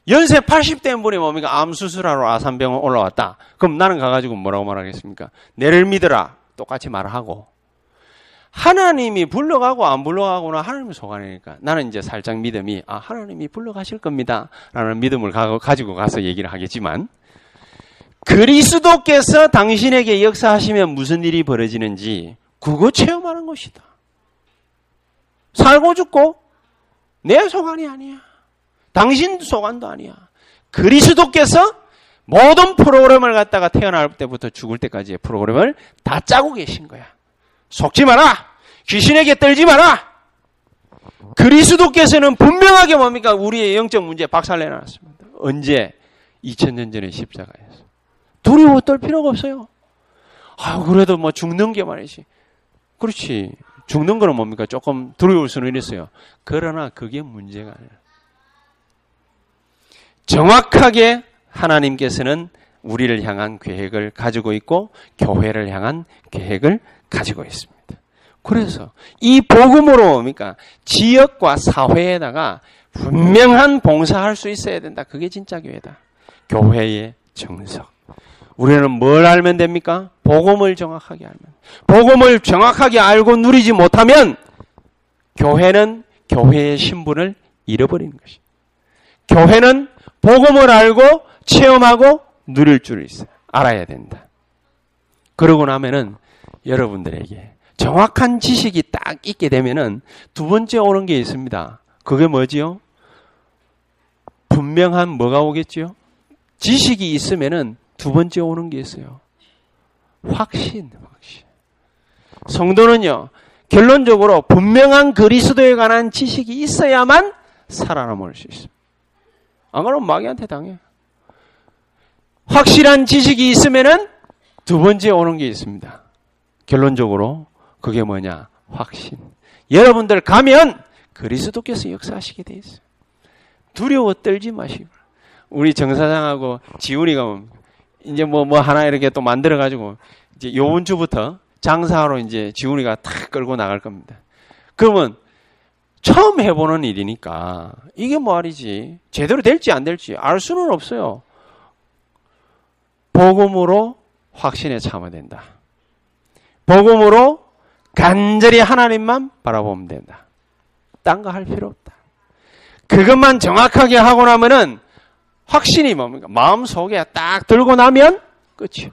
연세 80대인 분이 뭡니까? 암 수술하러 아산병원 올라왔다. 그럼 나는 가가지고 뭐라고 말하겠습니까? 내를 믿어라. 똑같이 말하고. 하나님이 불러가고 안 불러가고는 하나님이 속아내니까 나는 이제 살짝 믿음이 아 하나님이 불러가실 겁니다 라는 믿음을 가지고 가서 얘기를 하겠지만 그리스도께서 당신에게 역사하시면 무슨 일이 벌어지는지 그거 체험하는 것이다 살고 죽고 내 소관이 아니야 당신 소관도 아니야 그리스도께서 모든 프로그램을 갖다가 태어날 때부터 죽을 때까지의 프로그램을 다 짜고 계신 거야 속지 마라. 귀신에게 떨지 마라. 그리스도께서는 분명하게 뭡니까? 우리의 영적 문제 박살내 놨습니다. 언제? 2000년 전에 십자가에서. 두려워 떨 필요가 없어요. 아, 그래도 뭐 죽는 게 말이지. 그렇지. 죽는 거는 뭡니까? 조금 두려울 수는 있어요. 그러나 그게 문제가 아니라. 정확하게 하나님께서는 우리를 향한 계획을 가지고 있고 교회를 향한 계획을 가지고 있습니다. 그래서 이 복음으로 뭡니까? 지역과 사회에다가 분명한 봉사할 수 있어야 된다. 그게 진짜 교회다. 교회의 정석. 우리는 뭘 알면 됩니까? 복음을 정확하게 알면. 복음을 정확하게 알고 누리지 못하면 교회는 교회의 신분을 잃어버리는 것이. 교회는 복음을 알고 체험하고 누릴 줄. 알아야 된다. 그러고 나면은 여러분들에게 정확한 지식이 딱 있게 되면은 두 번째 오는 게 있습니다. 그게 뭐지요? 분명한 뭐가 오겠지요? 지식이 있으면은 두 번째 오는 게 있어요. 확신, 확신. 성도는요, 결론적으로 분명한 그리스도에 관한 지식이 있어야만 살아남을 수 있습니다. 안 그러면 마귀한테 당해. 확실한 지식이 있으면은 두 번째 오는 게 있습니다. 결론적으로 그게 뭐냐? 확신. 여러분들 가면 그리스도께서 역사하시게 돼 있어요. 두려워 떨지 마시고. 우리 정사장하고 지훈이가 이제 뭐, 뭐 하나 이렇게 또 만들어가지고 이제 요번 주부터 장사하러 이제 지훈이가 탁 끌고 나갈 겁니다. 그러면 처음 해보는 일이니까 이게 말이지. 제대로 될지 안 될지 알 수는 없어요. 복음으로 확신에 참아된다. 복음으로 간절히 하나님만 바라보면 된다. 딴 거 할 필요 없다. 그것만 정확하게 하고 나면은 확신이 뭡니까? 마음 속에 딱 들고 나면 끝이에요.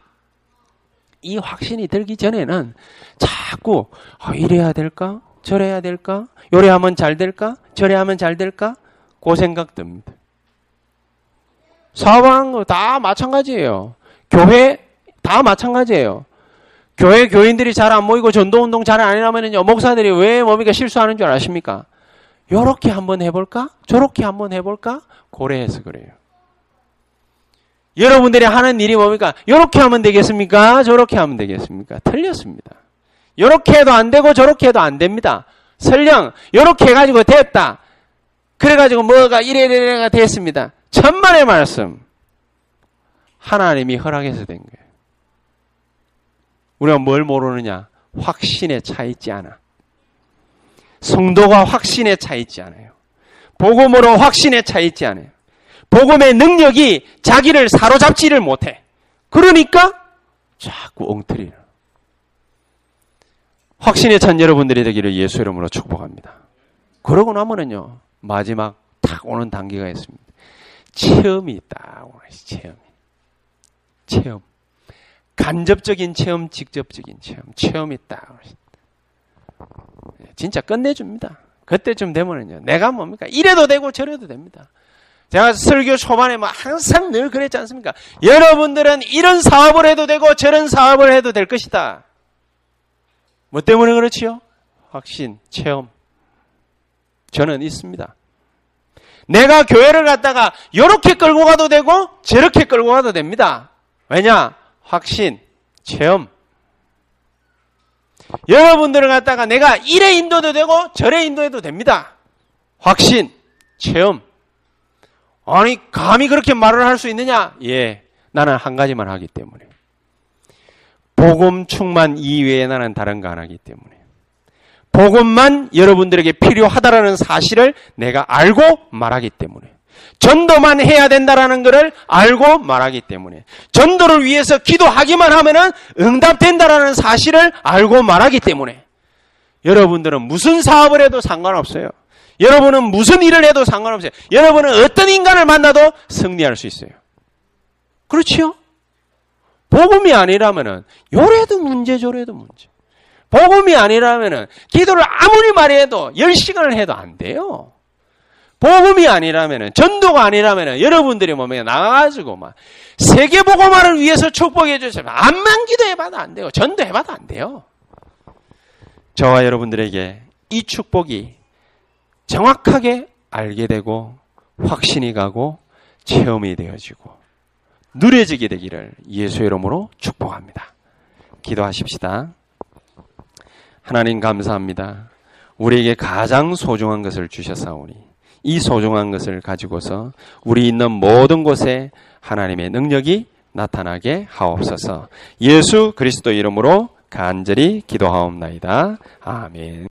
이 확신이 들기 전에는 자꾸 아, 이래야 될까? 저래야 될까? 요래 하면 잘 될까? 저래 하면 잘 될까? 그 생각 듭니다. 거다 마찬가지예요. 교회 다 마찬가지예요. 교회 교인들이 잘 안 모이고 전도운동 잘 안 해나면요. 목사들이 왜 뭡니까 실수하는 줄 아십니까? 요렇게 한번 해볼까? 저렇게 한번 해볼까? 고래해서 그래요. 여러분들이 하는 일이 뭡니까? 요렇게 하면 되겠습니까? 저렇게 하면 되겠습니까? 틀렸습니다. 요렇게 해도 안 되고 저렇게 해도 안 됩니다. 설령 요렇게 해가지고 됐다. 그래가지고 뭐가 이래 이래가 됐습니다. 천만의 말씀. 하나님이 허락해서 된 거예요. 우리가 뭘 모르느냐? 확신에 차 있지 않아. 성도가 확신에 차 있지 않아요. 복음으로 확신에 차 있지 않아요. 복음의 능력이 자기를 사로잡지를 못해. 그러니까 자꾸 엉터리를. 확신에 찬 여러분들이 되기를 예수 이름으로 축복합니다. 그러고 나면은요, 마지막 딱 오는 단계가 있습니다. 체험이 딱 오는 체험이. 체험. 간접적인 체험, 직접적인 체험. 체험이 딱. 진짜 끝내줍니다. 그때쯤 되면은요. 내가 뭡니까? 이래도 되고 저래도 됩니다. 제가 설교 초반에 뭐 항상 늘 그랬지 않습니까? 여러분들은 이런 사업을 해도 되고 저런 사업을 해도 될 것이다. 뭐 때문에 그렇지요? 확신, 체험. 저는 있습니다. 내가 교회를 갔다가 이렇게 끌고 가도 되고 저렇게 끌고 가도 됩니다. 왜냐? 확신, 체험. 여러분들을 갖다가 내가 이래 인도도 되고 저래 인도해도 됩니다. 확신, 체험. 아니, 감히 그렇게 말을 할 수 있느냐? 예. 나는 한 가지만 하기 때문에. 복음 충만 이외에 나는 다른 거 안 하기 때문에. 복음만 여러분들에게 필요하다라는 사실을 내가 알고 말하기 때문에. 전도만 해야 된다라는 것을 알고 말하기 때문에. 전도를 위해서 기도하기만 하면은 응답된다라는 사실을 알고 말하기 때문에. 여러분들은 무슨 사업을 해도 상관없어요. 여러분은 무슨 일을 해도 상관없어요. 여러분은 어떤 인간을 만나도 승리할 수 있어요. 그렇지요? 복음이 아니라면은 요래도 문제 저래도 문제. 복음이 아니라면은 기도를 아무리 많이 해도 10시간을 해도 안 돼요. 복음이 아니라면은 전도가 아니라면은 여러분들이 몸에 나가가지고 막 세계 복음화를 위해서 축복해 주세요. 암만 기도해봐도 안 돼요. 전도해봐도 안 돼요. 저와 여러분들에게 이 축복이 정확하게 알게 되고 확신이 가고 체험이 되어지고 누려지게 되기를 예수의 이름으로 축복합니다. 기도하십시다. 하나님 감사합니다. 우리에게 가장 소중한 것을 주셨사오니 이 소중한 것을 가지고서 우리 있는 모든 곳에 하나님의 능력이 나타나게 하옵소서. 예수 그리스도 이름으로 간절히 기도하옵나이다. 아멘.